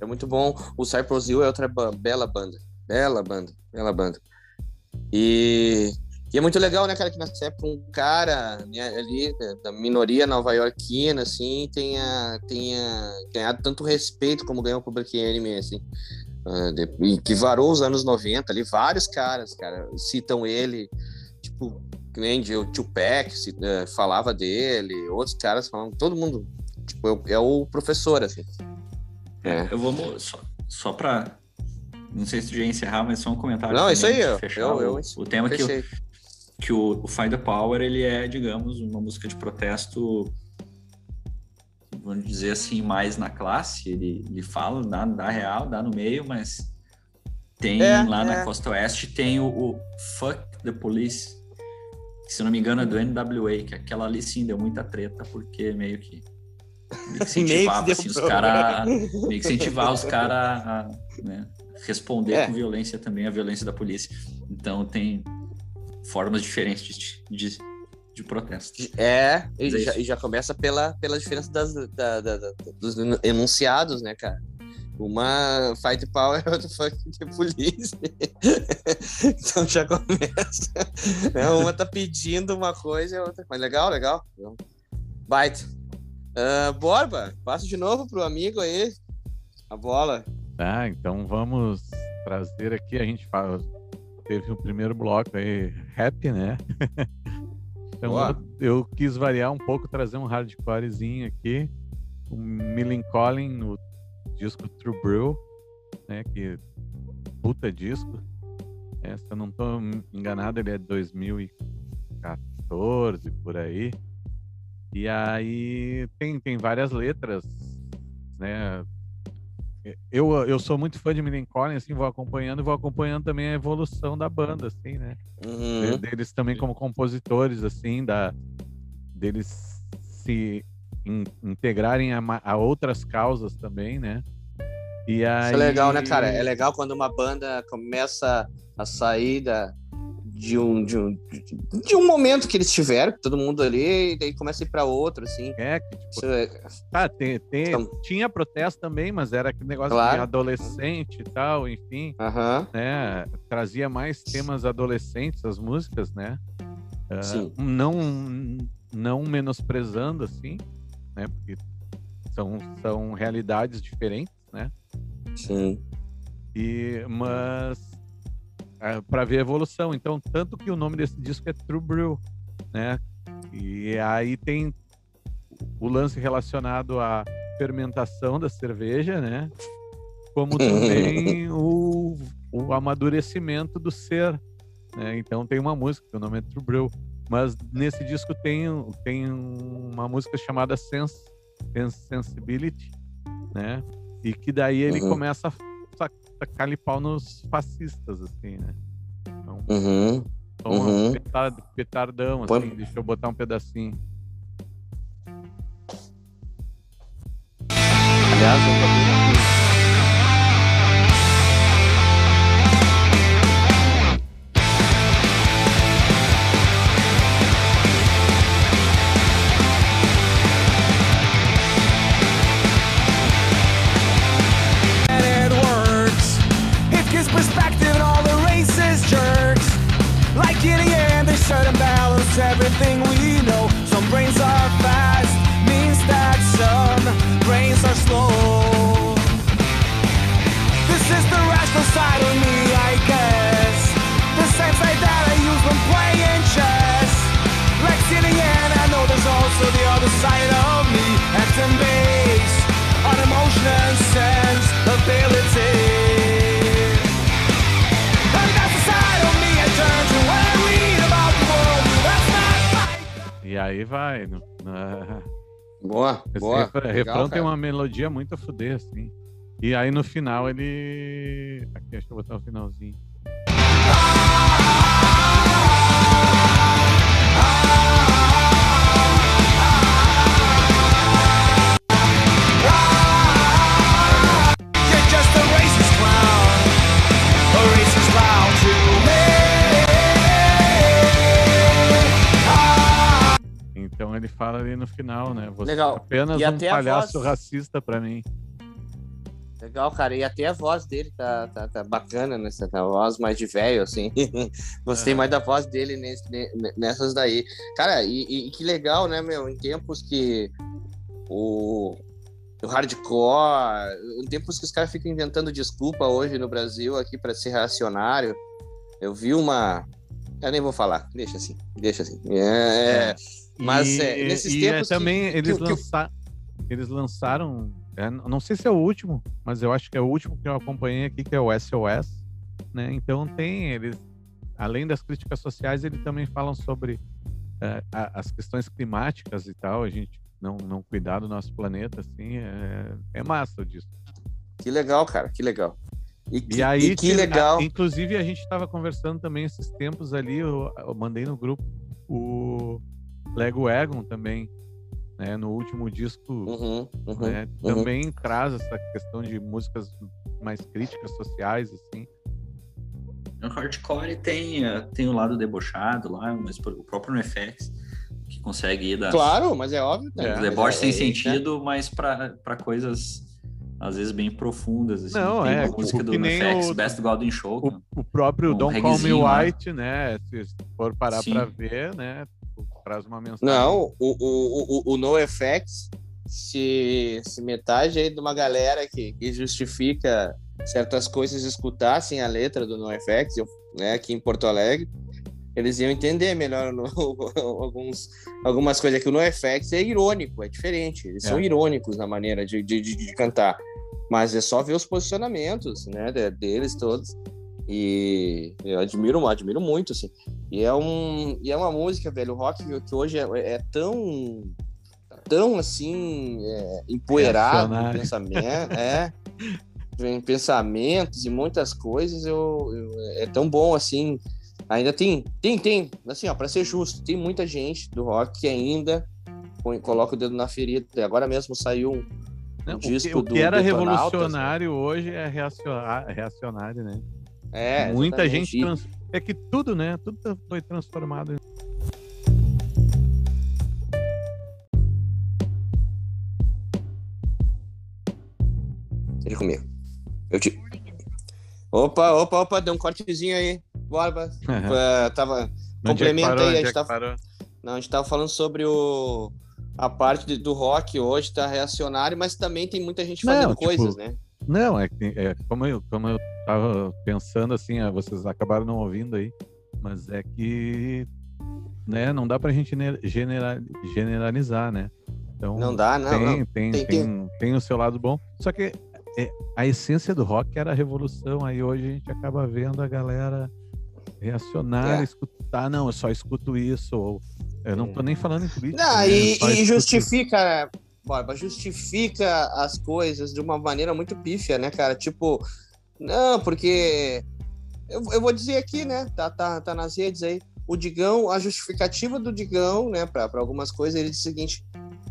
É muito bom. O Cypress Hill é outra bela banda. Bela banda. Bela banda. E, e é muito legal, né, cara, que nessa época um cara né, ali da- minoria nova-iorquina, assim, tenha, tenha ganhado tanto respeito como ganhou o Public Enemy, assim. Ah, de- e que varou os anos 90 ali, vários caras, cara, citam ele, tipo, que nem de- o Tupac se, eh, falava dele, outros caras falam, todo mundo, tipo, é o- é o professor, assim. É. Eu vou só, só pra. Não sei se tu já ia encerrar, mas só um comentário. Não, isso aí, eu- fechar eu- o, eu o tema que, o- Fechei. Que o, o Find the Power ele é, digamos, uma música de protesto, vamos dizer assim, mais na classe. Ele, ele fala, dá, dá real, dá no meio, mas tem É, lá é. na costa oeste tem o, o Fuck the Police, que se não me engano é do NWA, que aquela ali sim deu muita treta, porque meio que. Meio que incentivava assim, os caras. Incentivar os caras a né, responder É. com violência também, a violência da polícia. Então tem formas diferentes de, de, de protesto. É, e Mas é já, e já começa pela, pela diferença das, da- da- da- dos enunciados, né, cara? Uma fight power, outra fuck the police. então já começa. né? Uma tá pedindo uma coisa e a outra. Mas legal, legal. Baita. Ah, Borba, passa de novo pro amigo aí. A bola. Tá, então vamos trazer aqui, a gente fala, teve o primeiro bloco aí, rap, né? então eu, eu quis variar um pouco, trazer um hardcorezinho aqui, o Millencolin no disco True Brew, né? Que puta disco. É, se eu não tô enganado, ele é 2014, por aí. E aí tem, tem várias letras, né? Eu, eu sou muito fã de Millencolin, assim, vou acompanhando e vou acompanhando também a evolução da banda, assim, né? Uhum. De- deles também como compositores, assim, da, deles se in- integrarem a, a outras causas também, né? E aí... Isso é legal, né, cara? É legal quando uma banda começa a sair da, de, um, de, um, de um momento que eles tiveram, todo mundo ali, e daí começa a ir pra outro, assim. É, que, tipo, é- tá, tem, tem- Então- tinha protesto também, mas era aquele negócio Claro. de adolescente e tal, enfim, Aham, né? Trazia mais temas adolescentes as músicas, né? Ah, sim. não não menosprezando assim, né? Porque são, são realidades diferentes, né? Sim. E mas para ver a evolução, então tanto que o nome desse disco é True Brew, né? E aí tem o lance relacionado à fermentação da cerveja, né? Como também o, o amadurecimento do ser, né? Então tem uma música, que o nome é True Brew, mas nesse disco tem, tem uma música chamada Sense, Sensibility, né? E que daí ele Uhum. começa a tacar pau nos fascistas, assim, né? Então, Uhum. Uhum. um petard- petardão, Põe- assim, deixa eu botar um pedacinho. Aliás, brains are fast, means that some brains are slow. This is the rational side of me, I guess. The same side that I use when playing chess. Like in the I know there's also the other side of me. Acting aí vai. no- na- Boa, Esse boa. refrão, Legal, refrão tem uma melodia muito a fuder, assim. E aí no final ele. Aqui, deixa eu botar o finalzinho. Então ele fala ali no final, né? Você Legal. é apenas E um palhaço voz- racista pra mim. Legal, cara. E até a voz dele tá, tá, tá bacana, nessa tá, a voz mais de velho, assim. Gostei É. mais da voz dele nesse- ne- nessas daí. Cara, e, e que legal, né, meu? Em tempos que o, o hardcore, em tempos que os caras ficam inventando desculpa hoje no Brasil aqui pra ser reacionário, eu vi uma. Eu nem vou falar, deixa assim, deixa assim. É, é, Mas, e, é, nesses e é tempos que- também que- eles, que- lança- eles lançaram. é, não sei se é o último, mas eu acho que é o último que eu acompanhei aqui, que é o SOS. Né? Então tem eles, além das críticas sociais, eles também falam sobre é, as questões climáticas e tal. A gente não, não cuidar do nosso planeta, assim, é, é massa disso. que legal, cara, que legal. E, que- E aí, e que legal. a- inclusive, a gente estava conversando também esses tempos ali, eu, eu mandei no grupo o Lego Egon também, né? No último disco, Uhum, uhum. né, uhum. também traz essa questão de músicas mais críticas sociais, assim. No hardcore tem, eh, tem o lado debochado lá, mas o próprio NFX, que consegue ir das, Claro, mas é óbvio. É, né? deboches sem É, é, sentido, mas para coisas às vezes bem profundas. Assim. Não, tem é, uma música do NFX, o- Best Golden Show. O, o próprio Um Don't Call Me. White, né? Se for parar pra ver, né? Traz uma mensagem. Não, o, o, o, o NoFX, se, se metade aí de uma galera que, que justifica certas coisas escutassem a letra do NoFX, eu, né, aqui em Porto Alegre, eles iam entender melhor no- alguns, algumas coisas que o NoFX é irônico, é diferente. Eles É. são irônicos na maneira de, de, de- de cantar. Mas é só ver os posicionamentos, né, de- deles todos. E eu admiro, admiro muito, assim. E é, um, e é uma música, velho, o rock que, hoje é, é tão, tão assim, é, empoeirado em pensamento, é, em pensamentos e muitas coisas, eu, eu- é tão bom assim. Ainda tem, tem, tem, assim, ó, pra ser justo, tem muita gente do rock que ainda coloca o dedo na ferida. Agora mesmo saiu um, Não, um o que, disco o que do era Detonautas, né? revolucionário hoje é reacionário, reacionário né? É, Muita exatamente. gente. trans- É que tudo, né? Tudo tá- foi transformado. Deixa comigo. Eu te... Opa, opa, opa, deu um cortezinho aí. Borba. Eh, tava. Onde é Complementa parou? aí, a é gente que tá-? Não, a gente tava falando sobre o. A parte do rock hoje tá reacionário, mas também tem muita gente Não, fazendo tipo, coisas, né? Não, é, que- é como, eu, como eu tava pensando assim, ah, vocês acabaram não ouvindo aí, mas é que né, não dá pra gente ne- genera- generalizar, né? Então, Não dá, não, tem, não. Tem, Tem- tem, tem, o seu lado bom. Só que é, a essência do rock era a revolução, aí hoje a gente acaba vendo a galera reacionar, É. escutar, não, eu só escuto isso, ou eu não tô nem falando em política. Não, né, e, e justifica, Borba, justifica as coisas de uma maneira muito pífia, né, cara? Tipo, não, porque. Eu, eu vou dizer aqui, né? Tá, tá, tá nas redes aí. O Digão, a justificativa do Digão, né, pra, pra algumas coisas, ele diz o seguinte: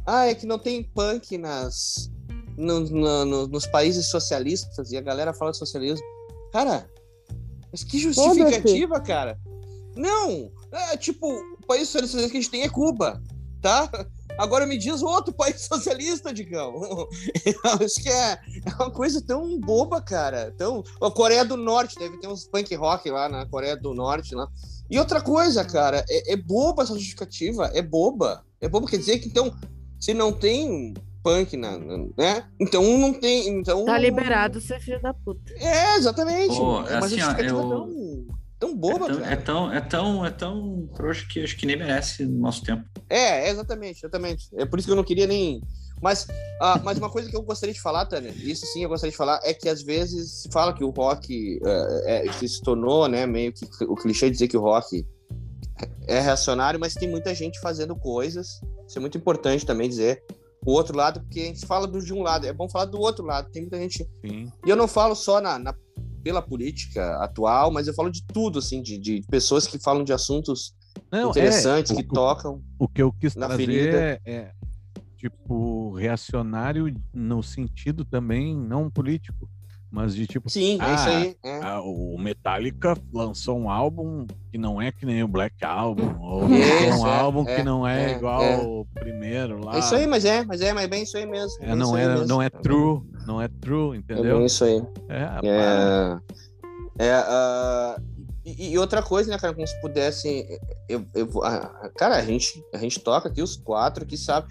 ah, é que não tem punk nas, no- no- no- nos países socialistas, e a galera fala de socialismo. Cara, mas que justificativa, cara? Não! É tipo, o país socialista que a gente tem é Cuba, tá? Agora me diz outro país socialista, Digão. Isso que é, é uma coisa tão boba, cara. Tão... A Coreia do Norte, deve ter uns punk rock lá na Coreia do Norte. Lá. E outra coisa, cara, é, é boba essa justificativa. É boba. É boba, quer dizer que então, se não tem punk, na, na- né? Então não tem. Então, Tá liberado ser filho da puta. É, exatamente. Pô, é uma assim, ó, eu- tão, tão boba, é, tão, cara. é tão, é tão, é tão trouxa que acho que nem merece o nosso tempo. É, exatamente, exatamente. É por isso que eu não queria nem. Mas, ah, mas uma coisa que eu gostaria de falar, Tânia, isso sim eu gostaria de falar, é que às vezes se fala que o rock é, é, se tornou, né, meio que o clichê de dizer que o rock é reacionário, mas tem muita gente fazendo coisas. Isso é muito importante também dizer. O outro lado, porque a gente fala do, de um lado, é bom falar do outro lado. Tem muita gente. Sim. E eu não falo só na, na- pela política atual, mas eu falo de tudo, assim, de, de pessoas que falam de assuntos Não, é, interessantes, o- que tocam. O que eu quis na trazer ferida. é, é, tipo reacionário no sentido também não político, mas de tipo, Sim, é Ah, isso aí. é. ah, o Metallica lançou um álbum que não é que nem o Black Album, ou Isso, um é, álbum é, que não é, é, igual é. ao primeiro lá. É isso aí, mas é, mas é, mas é bem isso aí mesmo. É, não é, mesmo. não é true, não é true, É entendeu? bem isso aí. É, É, é, ah, e, e outra coisa, né, cara, como se pudesse. Eu, eu, ah, cara, a gente, a gente toca aqui, os quatro aqui, sabe?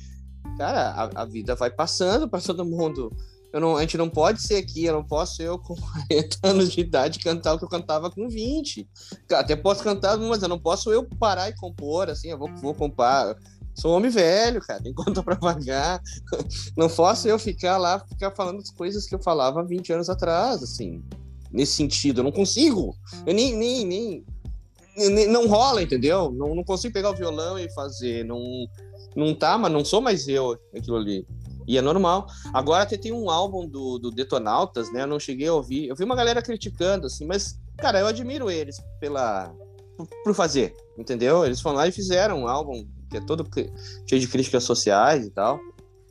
Cara, a, a vida vai passando para todo mundo. Não, a gente não pode ser aqui, eu não posso eu com 40 anos de idade cantar o que eu cantava com 20. Até posso cantar, mas eu não posso eu parar e compor, assim, eu vou, vou comprar. Sou um homem velho, cara, tem conta pra pagar. Não posso eu ficar lá, ficar falando as coisas que eu falava 20 anos atrás, assim nesse sentido. Eu não consigo. Eu nem, nem, nem, nem- não rola, entendeu? Não, não consigo pegar o violão e fazer. Não, não tá, mas não sou mais eu aquilo ali. E é normal. Agora até tem um álbum do, do Detonautas, né? Eu não cheguei a ouvir. Eu vi uma galera criticando, assim, mas, cara, eu admiro eles pela. por, por fazer, entendeu? Eles foram lá e fizeram um álbum que é todo cheio de críticas sociais e tal.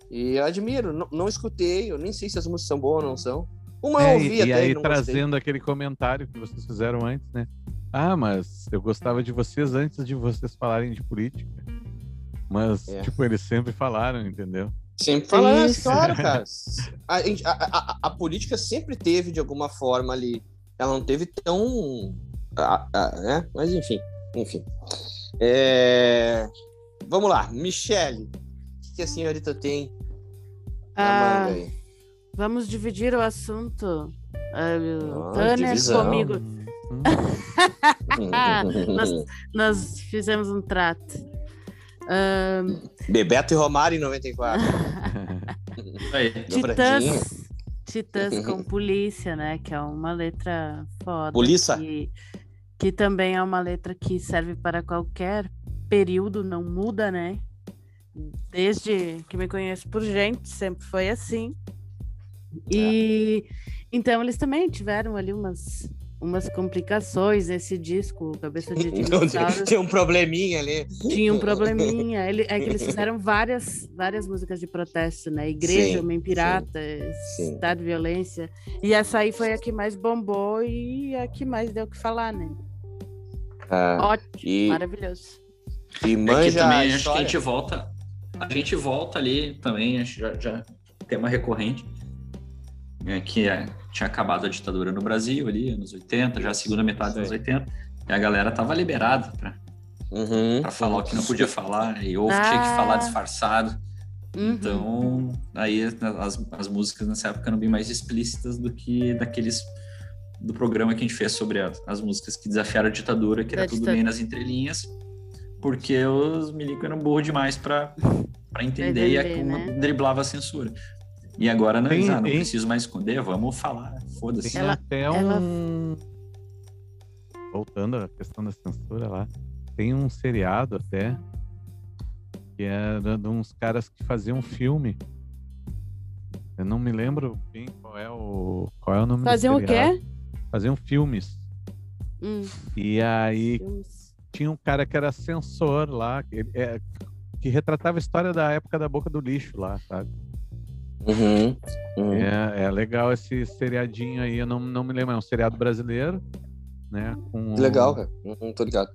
E eu admiro, não, não escutei, eu nem sei se as músicas são boas ou não são. Uma eu É, ouvi e, até e aí não gostei. trazendo aquele comentário que vocês fizeram antes, né? Ah, mas eu gostava de vocês antes de vocês falarem de política. Mas, É. tipo, eles sempre falaram, entendeu? Sempre falando, Isso. claro, cara. A, a- a- a política sempre teve, de alguma forma, ali. Ela não teve tão. né? Mas enfim, enfim. É, Vamos lá, Michele. O que que a senhorita tem Ah, vamos dividir o assunto. Ah, Ah, Tânia divisão. comigo. Ah, nós, nós fizemos um trato. Bebeto e Romário em 94. Aí. Dobradinha. Titãs. Titãs com polícia, né? Que é uma letra foda. Polícia. Que, que também é uma letra que serve para qualquer período, não muda, né? Desde que me conheço por gente, sempre foi assim. E então eles também tiveram ali umas, umas complicações nesse disco, Cabeça de Dinossauro Tem um probleminha ali. tinha um probleminha. Ele, é que eles fizeram várias, várias músicas de protesto, né? Igreja, Sim, Homem Pirata, sim. Estado de Violência. E essa aí foi a que mais bombou e a que mais deu o que falar, né? Ah, Ótimo, e, maravilhoso. e É que manja a também acho que a gente volta. A gente volta ali também, acho que já, já tema recorrente. é, que é, tinha acabado a ditadura no Brasil ali, anos 80, já a segunda metade dos anos 80. E a galera tava liberada pra, Uhum. pra falar o que não podia falar, e ou tinha que Ah. falar disfarçado. Uhum. Então, aí as, as músicas nessa época eram bem mais explícitas do que daqueles do programa que a gente fez sobre as, as músicas que desafiaram a ditadura, que Da era tudo ditadura. meio nas entrelinhas, porque os milicos eram burros demais para entender e a- entender, né? driblava a censura. E agora não, Tem- ah, não preciso mais esconder, vamos falar, foda-se. Tem Ela- até ela- um. Voltando à questão da censura lá, tem um seriado até que era de uns caras que faziam filme. Eu não me lembro bem qual é o qual é o nome do Faziam o quê? Faziam filmes. Hum, E aí filmes. tinha um cara que era censor lá, que, é, que retratava a história da época da boca do lixo lá, sabe? Uhum. Uhum. É, é legal esse seriadinho aí, eu não, não me lembro, é um seriado brasileiro, né? Com, legal, cara. Uhum, tô ligado.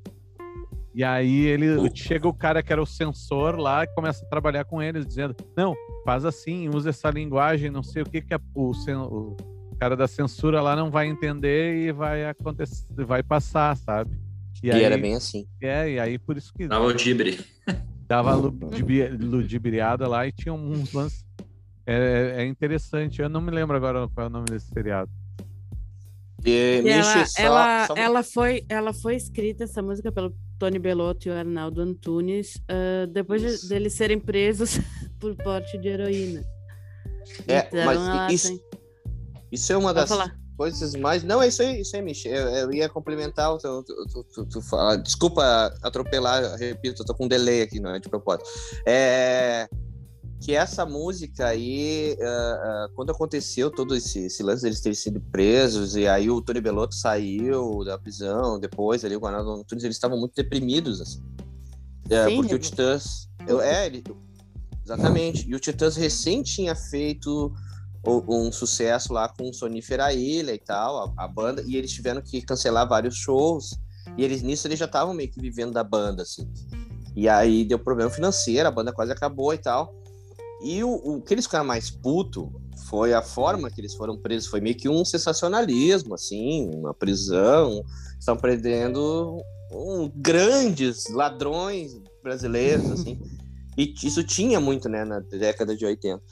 E aí ele chega o cara que era o censor lá e começa a trabalhar com eles, dizendo: não, faz assim, usa essa linguagem, não sei o que, que a- o, o cara da censura lá não vai entender e vai acontecer, vai passar, sabe? E, aí, era bem assim. É, e aí por isso que Dava o dibre. dava ludibi- ludibriada lá e tinha uns lances. É, é interessante, eu não me lembro agora qual é o nome desse seriado. E, E Michi, ela, só- ela, só- ela, foi, ela foi escrita, essa música, pelo Tony Bellotto e o Arnaldo Antunes, ah, depois de- deles serem presos por porte de heroína. É, Então, mas isso, tem- isso é uma Pode das falar. coisas mais. Não, é isso aí, isso aí, Michi. Eu, eu ia complementar o teu. tu- tu- tu- tu fala- Desculpa atropelar, repito, eu tô com um delay aqui, não é de propósito. É. Que essa música aí, ah, ah, quando aconteceu todo esse, esse lance deles terem sido presos, e aí o Tony Bellotto saiu da prisão, depois ali o Arnaldo Antunes, eles estavam muito deprimidos, assim. É, Sim, porque o né? Titãs. Eu, é, ele, exatamente. E o Titãs recém tinha feito um sucesso lá com Sonífera Ilha e tal, a, a banda, e eles tiveram que cancelar vários shows, e eles nisso eles já estavam meio que vivendo da banda, assim. E aí deu problema financeiro, a banda quase acabou e tal. E o, o que eles ficaram mais puto foi a forma que eles foram presos, foi meio que um sensacionalismo, assim, uma prisão, estão prendendo um, grandes ladrões brasileiros, assim. E isso tinha muito, né, na década de 80.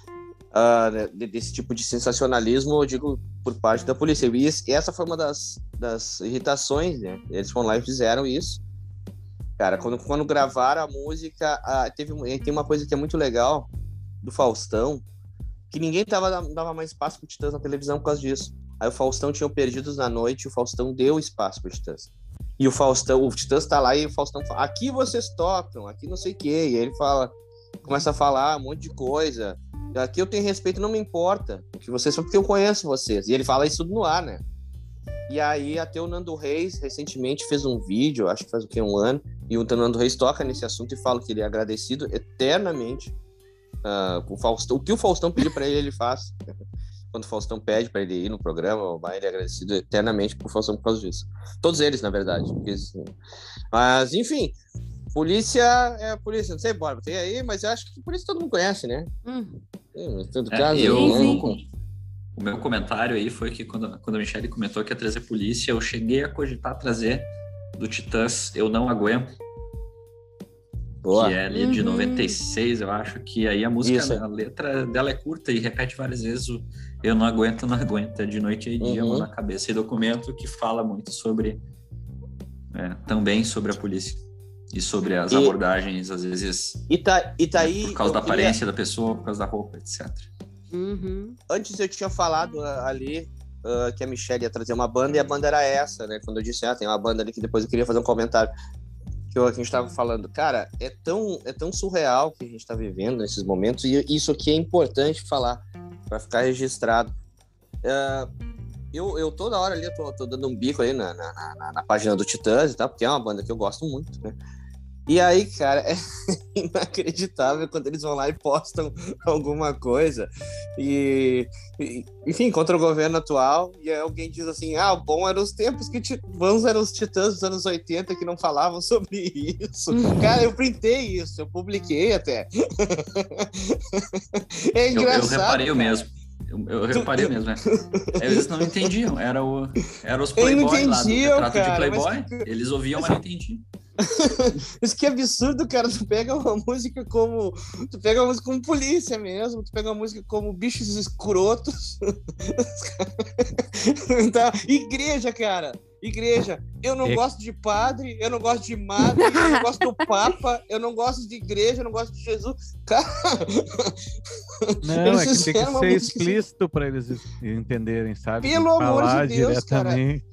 Ah, né, de- desse tipo de sensacionalismo, eu digo, por parte da polícia. E essa foi uma das, das irritações, né? Eles foram lá e fizeram isso. Cara, quando, quando gravaram a música, ah, teve, tem uma coisa que é muito legal do Faustão, que ninguém tava, dava mais espaço pro Titãs na televisão por causa disso. Aí o Faustão tinha Perdidos na Noite, e o Faustão deu espaço pro Titãs. E o Faustão, o Titãs tá lá e o Faustão fala, aqui vocês tocam, aqui não sei o quê. E ele fala, começa a falar um monte de coisa. Aqui eu tenho respeito, não me importa. O que vocês só porque eu conheço vocês. E ele fala isso tudo no ar, né? E aí até o Nando Reis recentemente fez um vídeo, acho que faz o que um ano, e o Nando Reis toca nesse assunto e fala que ele é agradecido eternamente com o Faustão. O que o Faustão pediu para ele, ele faz. Quando o Faustão pede para ele ir no programa, vai, ele é agradecido eternamente por Faustão por causa disso. Todos eles, na verdade. isso- Mas, enfim, polícia é polícia. Não sei, Borba, tem aí, mas eu acho que polícia todo mundo conhece, né? Hum. Em todo É, caso, eu, né? Sim, o meu comentário aí foi que quando, quando a Michelle comentou que ia trazer polícia, eu cheguei a cogitar trazer do Titãs Eu Não Aguento, Boa. que é ali de Uhum. 96, eu acho, que aí a música, Isso. a letra dela é curta e repete várias vezes o Eu Não Aguento, Não Aguento, é de noite e dia, Uhum. mão na cabeça, e documento que fala muito sobre, é, também sobre a polícia. E sobre as E- abordagens, às vezes, Ita, Itaí. por causa da queria- aparência da pessoa, por causa da roupa, etc. Uhum. Antes eu tinha falado ah, ali ah, que a Michelle ia trazer uma banda e a banda era essa, né? Quando eu disse, ah, tem uma banda ali que depois eu queria fazer um comentário. Que, a gente tava falando, cara, é tão, é tão surreal que a gente tá vivendo nesses momentos, e isso aqui é importante falar, para ficar registrado. Ah, eu, eu toda hora ali, eu tô, tô dando um bico aí na, na, na- na página do Titãs e tal, porque é uma banda que eu gosto muito, né? E aí, cara, é inacreditável quando eles vão lá e postam alguma coisa. E, e- enfim, contra o governo atual, e aí alguém diz assim: ah, bom eram os tempos que bons eram os titãs dos anos 80 que não falavam sobre isso. Cara, eu printei isso, eu publiquei até. é Eu, engraçado. eu reparei o cara. mesmo. Eu, eu reparei mesmo, né? Eles não entendiam. Era, o, era os Eles não playboy lá do entendiam, retrato cara, de mas playboy. Eles ouviam, mas não entendiam. Isso que absurdo, cara. Tu pega uma música como. Tu pega uma música como polícia mesmo, tu pega uma música como bichos escrotos. tá? Igreja, cara. Igreja. Eu não É. gosto de padre, eu não gosto de madre, eu não gosto do Papa, eu não gosto de igreja, eu não gosto de Jesus. Cara, Não, é que tem que ser música assim. explícito para eles entenderem, sabe? Pelo amor de Deus, cara. diretamente.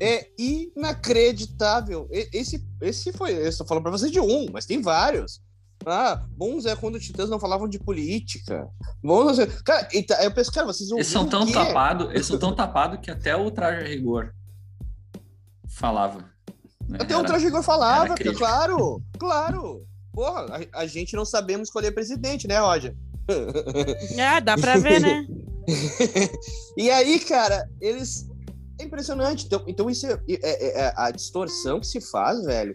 É inacreditável. Esse, esse foi. Eu estou falando pra vocês de um, mas tem vários. Ah, bons é quando os titãs não falavam de política. Bons é... Cara, tá- eu penso, cara, vocês Eles são tão o tapados, eles são tão tapados que até o traje a rigor falava. né? Até o Era- Traje Rigor falava, claro, claro. Porra, a, a gente não sabemos escolher presidente, né, Roger? Ah, dá pra ver, né? e aí, cara, eles. É impressionante. Então, então isso é, é- é a distorção que se faz, velho.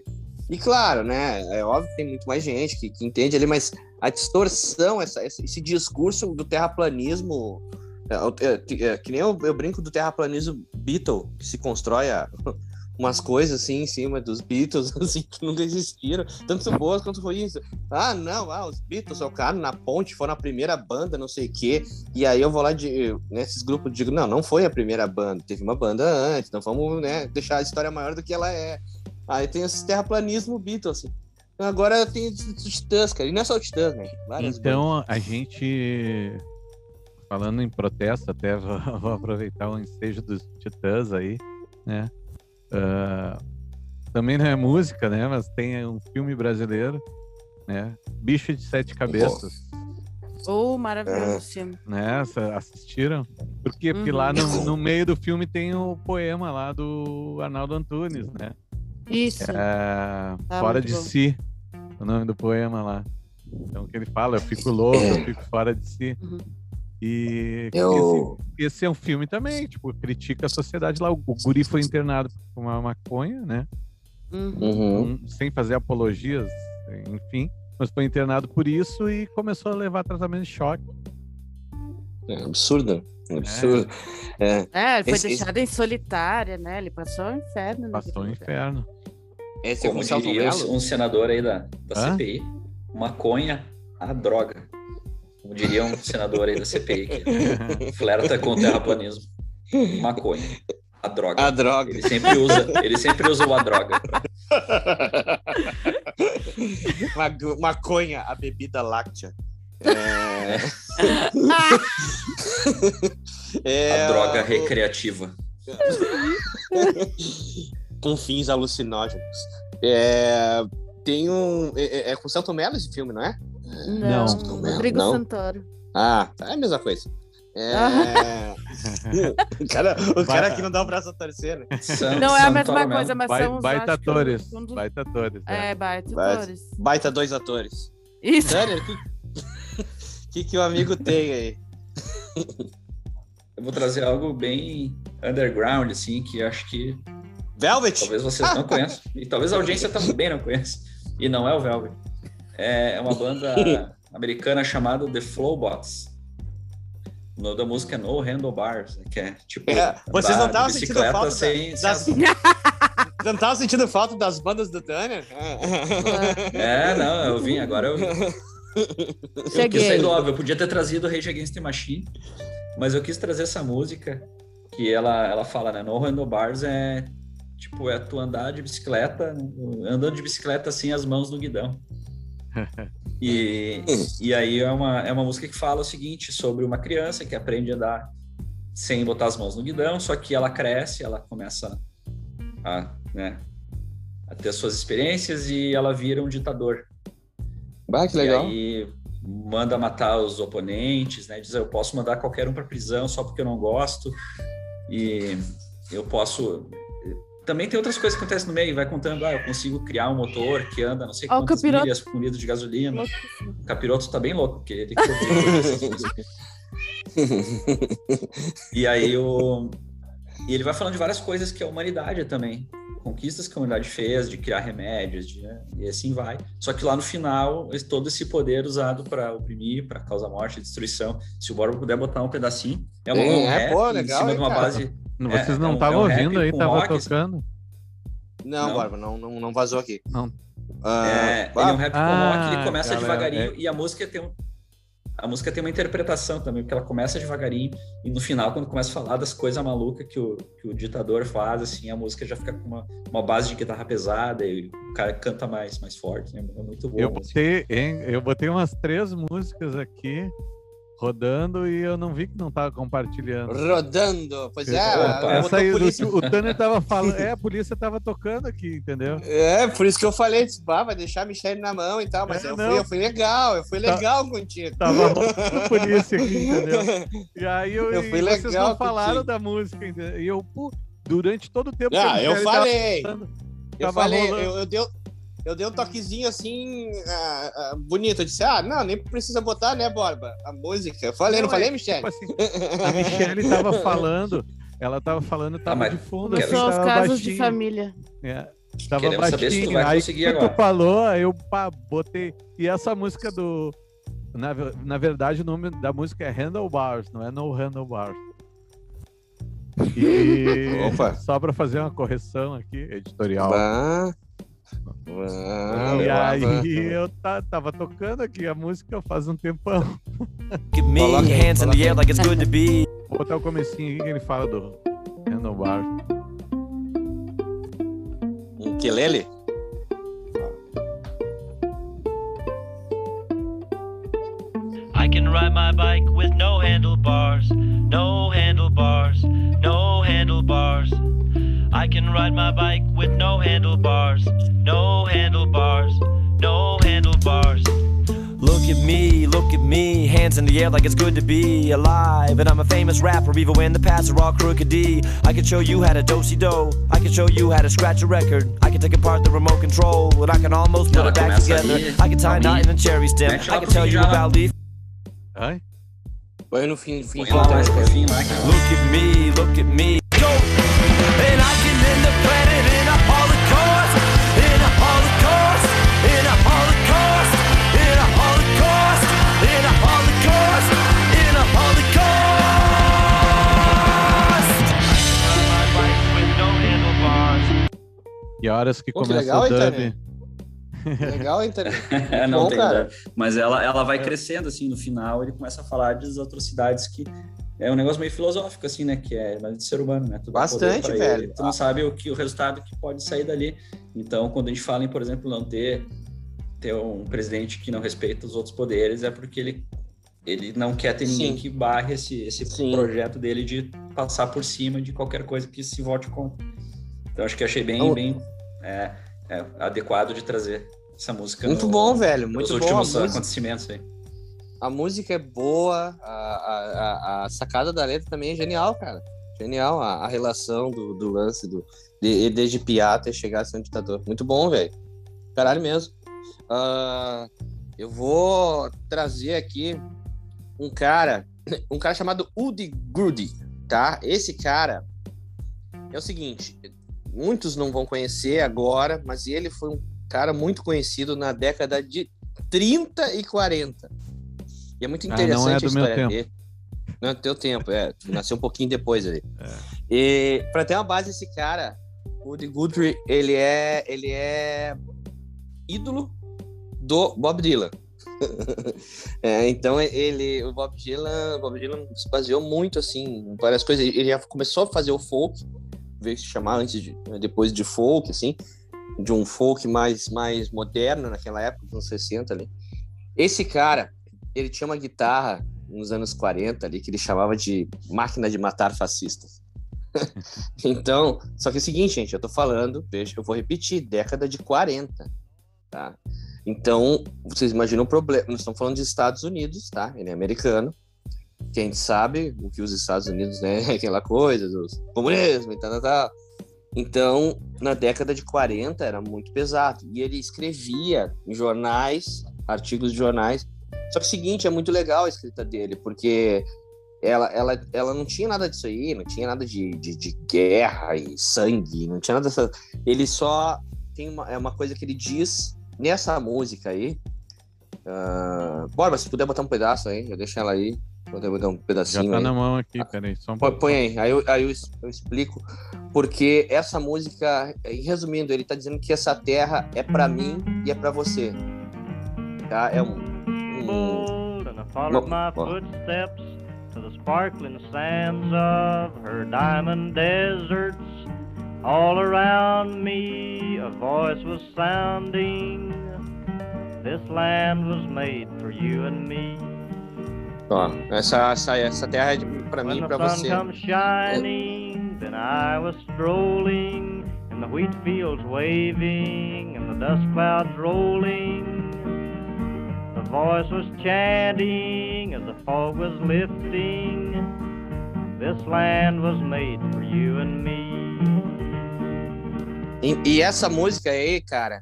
E claro, né? É óbvio que tem muito mais gente que, que entende ali, mas a distorção, essa, esse, esse discurso do terraplanismo. É, é, é, que nem eu, eu brinco do terraplanismo Beatle, que se constrói a- umas coisas assim em cima dos Beatles, assim, que nunca existiram, tanto boas quanto ruins. Ah, não, ah, os Beatles tocaram na ponte, foram a primeira banda, não sei o quê. E aí eu vou lá de, nesses grupos digo, não, não foi a primeira banda, teve uma banda antes, então vamos né, deixar a história maior do que ela é. Aí tem esse terraplanismo Beatles, assim. Agora tem os Titãs, cara, e não é só o Titãs, né? Várias bandas. Então, a gente, falando em protesto, até vou, vou aproveitar o ensejo dos Titãs aí, né? Ah, também não é música, né? Mas tem um filme brasileiro, né? Bicho de Sete Cabeças, Oh, É. maravilhoso filme. né? Assistiram? Porque, porque Uhum. lá no, no meio do filme tem o poema lá do Arnaldo Antunes, né? Isso. É, Ah, fora de bom. si, o nome do poema lá. Então, o que ele fala, eu fico louco, É. eu fico fora de si. Uhum. E Eu. esse, esse é um filme também, tipo, critica a sociedade lá. O, o guri foi internado com uma maconha, né? Uhum. Uhum. Um- sem fazer apologias, enfim. Mas foi internado por isso e começou a levar tratamento de choque. É absurdo. É absurdo. É. É, ele foi Esse- deixado em solitária, né? Ele passou o inferno. né? Passou um inferno. Esse é Como o diria um senador aí da, da Hã? CPI, maconha a droga. Como diria um senador aí da CPI, que flerta com o terraplanismo. Maconha, a droga. A droga. Ele sempre usa, ele sempre usa o a droga. Maconha, a bebida láctea. É... É, A droga recreativa. com fins alucinógenos. É, tem um. É, é- é com o Celton Mello esse filme, não é? Não, Não. Rodrigo Não? Santoro. Ah, é a mesma coisa. É... o cara, o cara aqui não dá o braço a torcer, né? San- Não é a mesma coisa, mas Bai- são os baita que, um- atores. um dos- Baita atores. né? É, baita Baita. atores. Baita dois atores. Isso. Tanner, o que, que, que o amigo tem aí? Eu vou trazer algo bem underground, assim, que acho que Velvet? talvez vocês não conheçam. E talvez a audiência também não conheça. E não é o Velvet. É uma banda americana chamada The Flowbots. O nome da música é No Handlebars, né, que é tipo. É, vocês não estavam sentindo falta sem, sem das- Não tava sentindo falta das bandas do Tanner? É, não, eu vim, agora eu, eu quis Cheguei. sair do óbvio. Eu podia ter trazido Rage Against the Machine, mas eu quis trazer essa música que ela, ela fala, né? No handlebars é tipo, é tu andar de bicicleta, andando de bicicleta assim, as mãos no guidão. E, e aí é uma, é uma música que fala o seguinte sobre uma criança que aprende a andar sem botar as mãos no guidão, só que ela cresce, ela começa a, né, a ter suas experiências e ela vira um ditador. Ah, que E legal. aí manda matar os oponentes, né? Diz, eu posso mandar qualquer um para prisão só porque eu não gosto. E eu posso. Também tem outras coisas que acontecem no meio, vai contando, ah, eu consigo criar um motor que anda não sei Ó, o quantas capiroto. milhas com litro de gasolina. O capiroto tá bem louco, porque ele. E aí o. E ele vai falando de várias coisas que a humanidade também. Conquistas que a humanidade fez, de criar remédios, de, né, e assim vai. Só que lá no final, esse- todo esse poder usado para oprimir, para causar morte e destruição. Se o Borba puder botar um pedacinho, é, uma, É, um é, pô, em legal, cima hein, de uma cara? base. É, Vocês é não estavam é um ouvindo aí, tava rock, assim. tocando. Não, Não. Borba, não, não, não vazou aqui. Não. Ah, É, ele é um rap com Ah, rock, ele começa galera, devagarinho é. e a música tem um. A música tem uma interpretação também, porque ela começa devagarinho e no final, quando começa a falar das coisas malucas que o, que o ditador faz, assim, a música já fica com uma, uma base de guitarra pesada e o cara canta mais, mais forte, né? É muito bom. Eu a música. botei, hein, eu botei umas três músicas aqui rodando e eu não vi que não tava compartilhando. rodando. Pois é, Opa. Essa aí, polícia. o Tanner tava falando, é, a polícia tava tocando aqui, entendeu? É, por isso que eu falei, disse, bah, vai deixar a Michelle na mão e tal, mas É, eu, não. fui, eu fui legal, eu fui Tá. legal contigo. Tava a polícia aqui, entendeu? E aí eu, Eu e fui vocês legal não falaram contigo. da música, entendeu? E eu, pô, durante todo o tempo Ah, eu tava falei, cantando, eu tava falei, rolando. eu, eu, dei, eu dei um toquezinho assim, ah, ah, bonito. Eu disse, ah, não, nem precisa botar, né, Borba? A música. Eu falei, não, Não, falei, é, Michelle? Tipo assim, a Michelle tava falando, ela tava falando, tava mas de fundo, quero- assim, São os tava casos baixinho. de família. É, tava Queremos saber se tu baixinho. vai Aí conseguir quando agora. tu falou, aí eu pá, botei. E essa música do. Na, na verdade, o nome da música é Handlebars, não é No Handlebars. E Opa. só para fazer uma correção aqui, editorial. Bah. Bah, e aí eu ta- tava tocando aqui a música faz um tempão. Give me Coloca hands in the air like it's good to be. Vou botar o comecinho aqui que ele fala do Handlebars. Um quelele? I can ride my bike with no handlebars, no handlebars, no handlebars. I can ride my bike with no handlebars, no handlebars, no handlebars. Look at me, look at me, hands in the air like it's good to be alive. And I'm a famous rapper, even when the paths are all crooked D. I can show you how to dosey do. I can show you how to scratch a record. I can take apart the remote control, and I can almost put it back together. I can tie a knot in a cherry stem. I can tell you about leaf. Ai? Põe no fim, fim Põe lá mais pro fim lá, que Look E horas que Pô, que começa legal, o hein, dub. Legal. É, não Bom, tem cara. ideia. Mas ela, ela vai crescendo, assim, no final ele começa a falar das atrocidades que é um negócio meio filosófico, assim, né? Que é mais de ser humano, né? Tu dá Bastante, pra ele, velho. Tu não sabe o, que, o resultado que pode sair dali. Então, quando a gente fala em, por exemplo, não ter, ter um presidente que não respeita os outros poderes, é porque ele, ele não quer ter ninguém Sim. que barre esse, esse Sim. projeto dele de passar por cima de qualquer coisa que se vote contra. Então, acho que achei bem, Então- bem é, é, adequado de trazer essa música. Muito no- bom, velho. Muito bom. A últimos acontecimentos aí. a música é boa, a, a, a, sacada da letra também é genial, cara. Genial a, a relação do, do lance do, de, desde piar até chegar a ser um ditador. Muito bom, velho. Caralho mesmo. Ah, eu vou trazer aqui um cara, um cara chamado Udi Grudy, tá? Esse cara é o seguinte, muitos não vão conhecer agora, mas ele foi um cara muito conhecido na década de 30 e 40. E é muito Ah, não interessante é a do meu história tempo. dele. Não é do teu tempo, é. Nasceu um pouquinho depois ali. É. E pra ter uma base, esse cara, o Woody Guthrie, ele é, ele é ídolo do Bob Dylan. É, então ele, o Bob Dylan, o Bob Dylan se baseou muito assim em várias coisas. Ele já começou a fazer o folk, veio se chamar antes de, depois de folk, assim, de um folk mais mais moderno naquela época, nos anos 60 ali. Esse cara, ele tinha uma guitarra nos anos 40 ali que ele chamava de máquina de matar fascistas. então, só que é o seguinte, gente, eu tô falando, veja, eu vou repetir, década de 40, tá? Então, vocês imaginam o problema, nós estamos falando de Estados Unidos, tá? Ele é americano, que a gente sabe o que os Estados Unidos, né, aquela coisa dos comunismo e tal, tal, tal. Então, na década de 40 era muito pesado, e ele escrevia em jornais, artigos de jornais, só que o seguinte, é muito legal a escrita dele, porque ela, ela, ela não tinha nada disso aí, não tinha nada de, de, de guerra e sangue, não tinha nada dessa. Ele só tem uma, é uma coisa que ele diz nessa música aí. Uh, Borba, se puder botar um pedaço aí, eu deixo ela aí. Vou botar um Já pedacinho tá aí. na mão aqui, peraí. Só um Põe, põe aí, aí, eu, aí eu, eu explico. Porque essa música, em resumindo, ele tá dizendo que essa terra é pra mim e é pra você. Tá? É um. um bold and I followed my footsteps to the sparkling sands of her diamond deserts. All around me a voice was sounding. This land was made for you and me. Ó, essa, essa, essa terra é de, pra mim e pra você. comes shining, then I was strolling in the wheat fields waving and the dust clouds rolling. The voice was chanting as the fog was lifting. This land was made for you and me. E, e essa música aí, cara,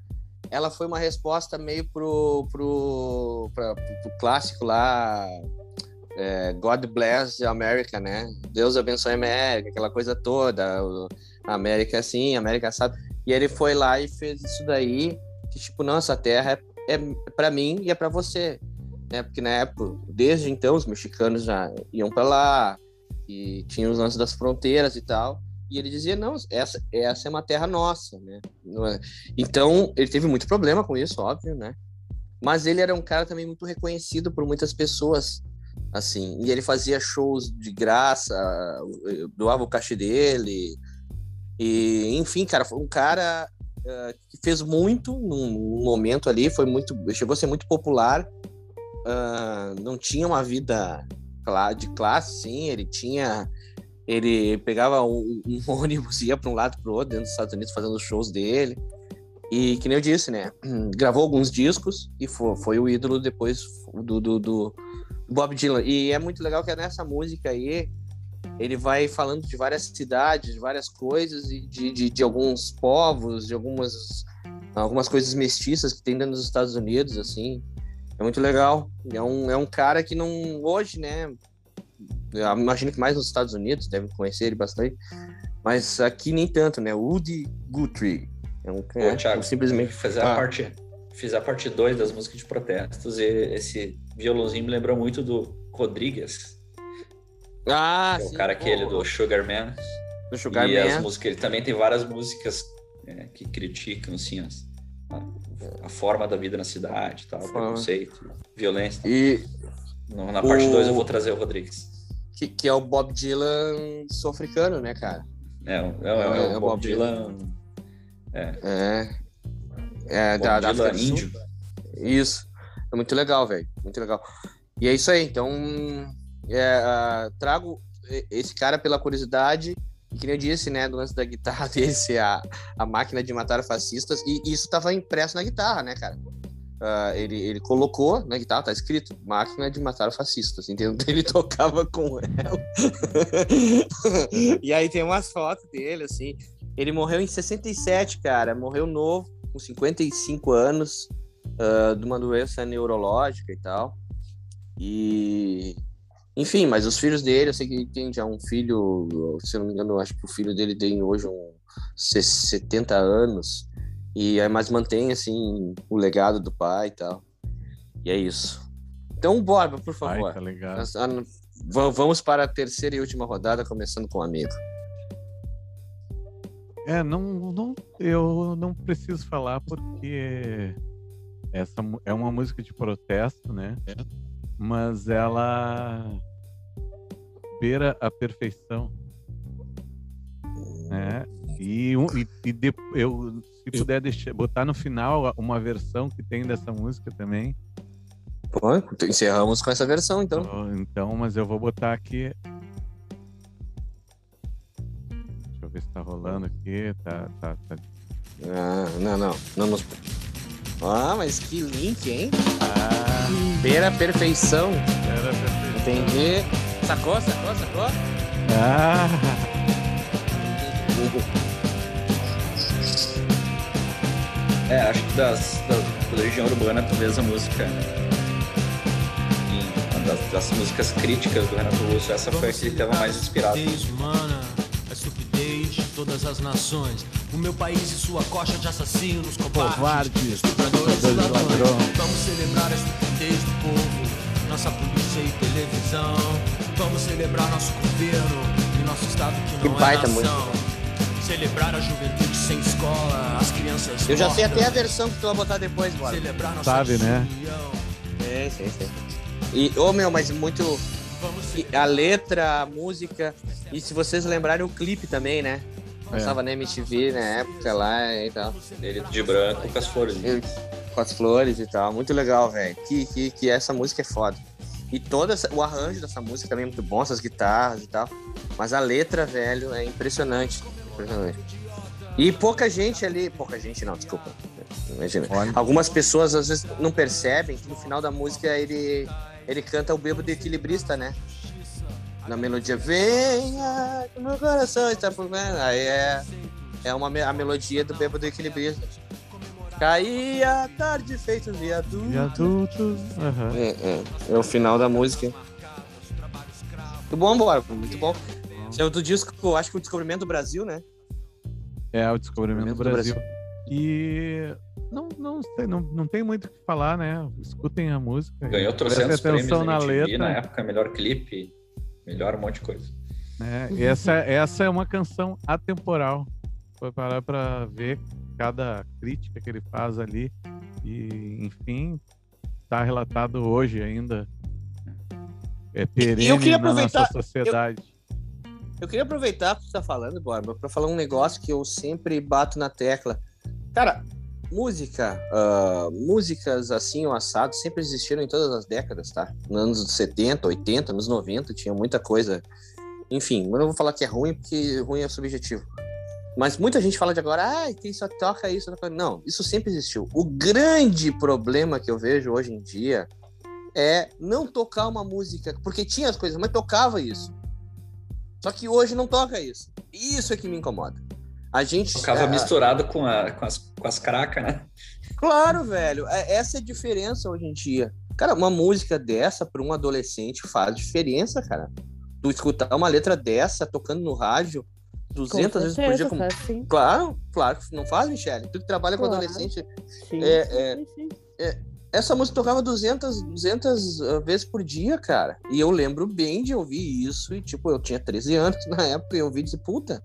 ela foi uma resposta meio pro, pro, pra- pro clássico lá, é, God Bless America, né? Deus abençoe a América, aquela coisa toda. A América é assim, a América sabe. E ele foi lá e fez isso daí, que tipo, não, essa terra é, é para mim e é para você. Né? Porque na época, desde então, os mexicanos já iam para lá, e tinha os lances das fronteiras e tal. E ele dizia, não, essa, essa é uma terra nossa, né? É- Então, ele teve muito problema com isso, óbvio, né? Mas ele era um cara também muito reconhecido por muitas pessoas, assim. E ele fazia shows de graça, doava o cachê dele. E, enfim, cara, foi um cara eh, que fez muito num, momento ali, foi muito, chegou a ser muito popular. Ah, não tinha uma vida de classe, sim, ele tinha ele pegava um, um ônibus ia para um lado para o outro dentro dos Estados Unidos fazendo os shows dele. E que nem eu disse, né? Gravou alguns discos e foi, foi o ídolo depois do, do, do Bob Dylan. E é muito legal que nessa música aí ele vai falando de várias cidades, de várias coisas e de, de, de alguns povos, de algumas, algumas coisas mestiças que tem dentro dos Estados Unidos, assim. É muito legal. É um, é um cara que não. Hoje, né? Eu imagino que mais nos Estados Unidos devem conhecer ele bastante. Mas aqui nem tanto, né? Woody Guthrie. É um Ô, Thiago, simplesmente. fazer Ah. a parte, fiz a parte 2 das músicas de protestos e esse violãozinho me lembrou muito do Rodrigues, Ah, é sim, o cara pô, aquele do Sugar Man. do Sugar e as Man. músicas, ele também tem várias músicas é, que criticam assim as- a, a forma da vida na cidade, tal, preconceito, violência. E No- na parte O- 2 eu vou trazer o Rodrigues. que, que é o Bob Dylan sul-africano, né, cara? É, o- é, o- é, É, o o Bob Bob Dylan, É. É, Bob da, da Dylan Sul. índio. Isso. É muito legal, velho. Muito legal. E é isso aí. Então, é, ah, trago esse cara pela curiosidade. E que nem eu disse, né, do lance da guitarra dele ser a, a máquina de matar fascistas. E isso estava impresso na guitarra, né, cara? Ah, ele, ele colocou na guitarra, tá escrito, máquina de matar fascistas, entendeu? Ele tocava com ela. e aí tem umas fotos dele, assim. Ele morreu em 67, cara. Morreu novo, com 55 anos, ah, de uma doença neurológica e tal. E. Enfim, mas os filhos dele, eu sei que tem já um filho, se eu não me engano, eu acho que o filho dele tem hoje um 70 anos. E aí, mas mantém, assim, o legado do pai e tal. E é isso. Então, Borba, por Ai, favor. tá legal. Nós- ah, Vamos para a terceira e última rodada, começando com o amigo. É, não, não, eu não preciso falar porque essa é uma música de protesto, né? Mas ela beira a perfeição, né? E, e, e de- eu, se puder deixar, botar no final uma versão que tem dessa música também, Bom, encerramos com essa versão, então. Então, então, mas eu vou botar aqui. Deixa eu ver se tá rolando aqui. Tá, tá, tá. Ah, não, não. Não nos... Ah, mas que link, hein? Ah, Beira a perfeição. era perfeito. Entendi. Sacou, sacou, sacou? Ah, É, acho que das, da, da Legião Urbana, talvez a música. Uma das, das músicas críticas do Renato Russo, essa foi a que ele estava mais inspirado. estupidez humana, a estupidez de todas as nações. O meu país e sua coxa de assassinos, covardes, Covardes, estupradores e ladrões. Vamos celebrar a estupidez do povo, nossa polícia e televisão. Vamos celebrar nosso governo e nosso estado que Que não é baita nação. Celebrar a juventude sem escola, as crianças Eu já sei até a versão que tu vai botar depois, bora. Celebrar nossa Sabe, né? É, sim, sim. E, ô meu, mas muito. A letra, a música. E se vocês lembrarem o clipe também, né? Passava na MTV na época lá e tal. Ele de branco com as flores. Eu- com as flores e tal. Muito legal, velho. Que, que, que essa música é foda. E todo essa- o arranjo dessa música também é muito bom, essas guitarras e tal. Mas a letra, velho, é impressionante. Impressionante. E pouca gente ali. Pouca gente não, desculpa. Imagina. olha. Algumas pessoas às vezes não percebem que no final da música ele, ele canta o bêbado equilibrista, né? Na melodia, venha meu coração, está por. Aí é, é uma, a melodia do bêbado equilibrista. Caía a tarde feito viaduto. Adultos. aham. É, é, é o final da música. Muito bom, bora, muito bom. Esse é o do disco, eu acho que o Descobrimento do Brasil, né? É o descobrimento do Descobrimento do Brasil. E não, não sei, não, não tem muito o que falar, né? Escutem a música. Ganhou Prestem trocentos prêmios atenção na na MTV letra. na época, melhor clipe, melhor um monte de coisa. E essa, essa é uma canção atemporal. Foi parar pra ver cada crítica que ele faz ali. E, enfim, tá relatado hoje ainda. É perene queria na nossa sociedade. Eu queria aproveitar que você tá falando, Borba, pra falar um negócio que eu sempre bato na tecla. Cara, música, ah, músicas assim, o assado, sempre existiram em todas as décadas, tá? Nos anos 70, 80, nos 90, tinha muita coisa. Enfim, eu não vou falar que é ruim, porque ruim é subjetivo. Mas muita gente fala de agora, ah, quem só toca isso. toca-" Não, isso sempre existiu. O grande problema que eu vejo hoje em dia é não tocar uma música, porque tinha as coisas, mas tocava isso. Só que hoje não toca isso. Isso é que me incomoda. A gente. Tocava ah, misturado com, a, com as, com as cracas, né? Claro, velho. é- Essa é a diferença hoje em dia. Cara, uma música dessa para um adolescente faz diferença, cara. tu escutar uma letra dessa tocando no rádio 200 Com vezes por dia. certeza, Com... faz sim. Claro, claro que não faz, Michele. Tu que trabalha com Claro. adolescente. Sim, É, sim, é. sim, sim. Essa música tocava 200, 200 uh, vezes por dia, cara. E eu lembro bem de ouvir isso. E, tipo, eu tinha 13 anos na época e eu ouvi e disse, puta,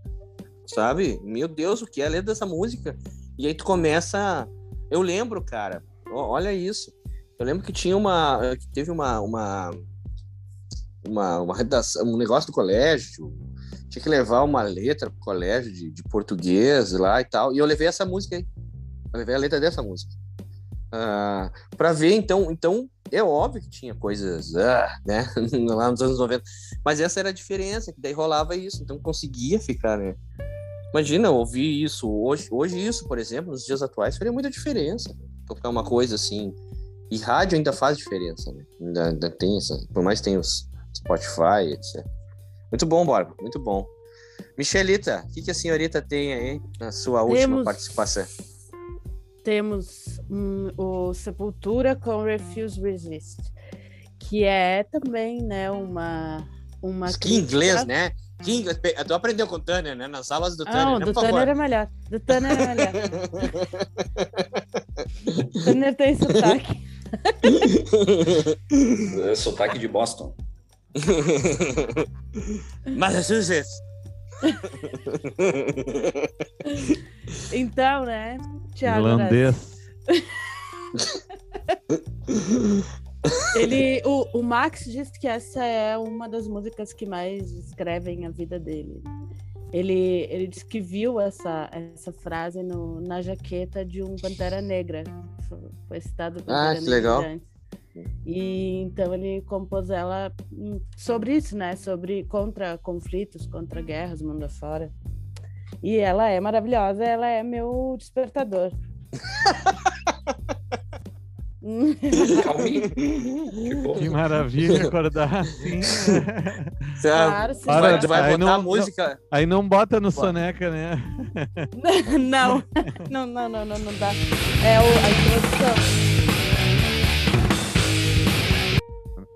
sabe? Meu Deus, o que é a letra dessa música? E aí tu começa. Eu lembro, cara, olha isso. Eu lembro que tinha uma. que teve uma. uma uma, uma redação, um negócio do colégio, tinha que levar uma letra pro colégio de, de português lá e tal, e eu levei essa música aí, eu levei a letra dessa música, ah, para ver, então, então, é óbvio que tinha coisas, ah, né, lá nos anos 90, mas essa era a diferença, que daí rolava isso, então conseguia ficar, né, imagina ouvir isso hoje, hoje isso, por exemplo, nos dias atuais, faria muita diferença, tocar uma coisa assim, e rádio ainda faz diferença, né, ainda, ainda tem essa, por mais que tenha os Spotify, etc. Muito bom, Borba, muito bom. Michelita, o que, que a senhorita tem aí na sua última Temos- participação? Temos hum, o Sepultura com Refuse Resist, que é também, né, uma uma Que inglês, né? Que inglês. Pe- Tu aprendeu com o Tanner, né? Nas aulas do Tanner, Não, né? do. Tanner é melhor. Do Tanner é melhor. Tanner tem sotaque. Sotaque de Boston. Massachusetts. Então, né, Thiago Irlandês. Ele, o, o Max diz que essa é uma das músicas que mais descrevem a vida dele. Ele, ele disse que viu essa, essa frase no, na jaqueta de um Pantera Negra. Foi citado Pantera Ah, que Negra legal. antes. E então ele compôs ela hum, sobre isso, né? Sobre contra conflitos, contra guerras, mundo afora. E ela é maravilhosa, ela é meu despertador. Ficou. Que maravilha acordar assim. né? Claro, sim. Vai, Para, vai aí botar não- a música. Aí não bota no soneca, né? não, não, não, não, não, não dá. É o, a introdução.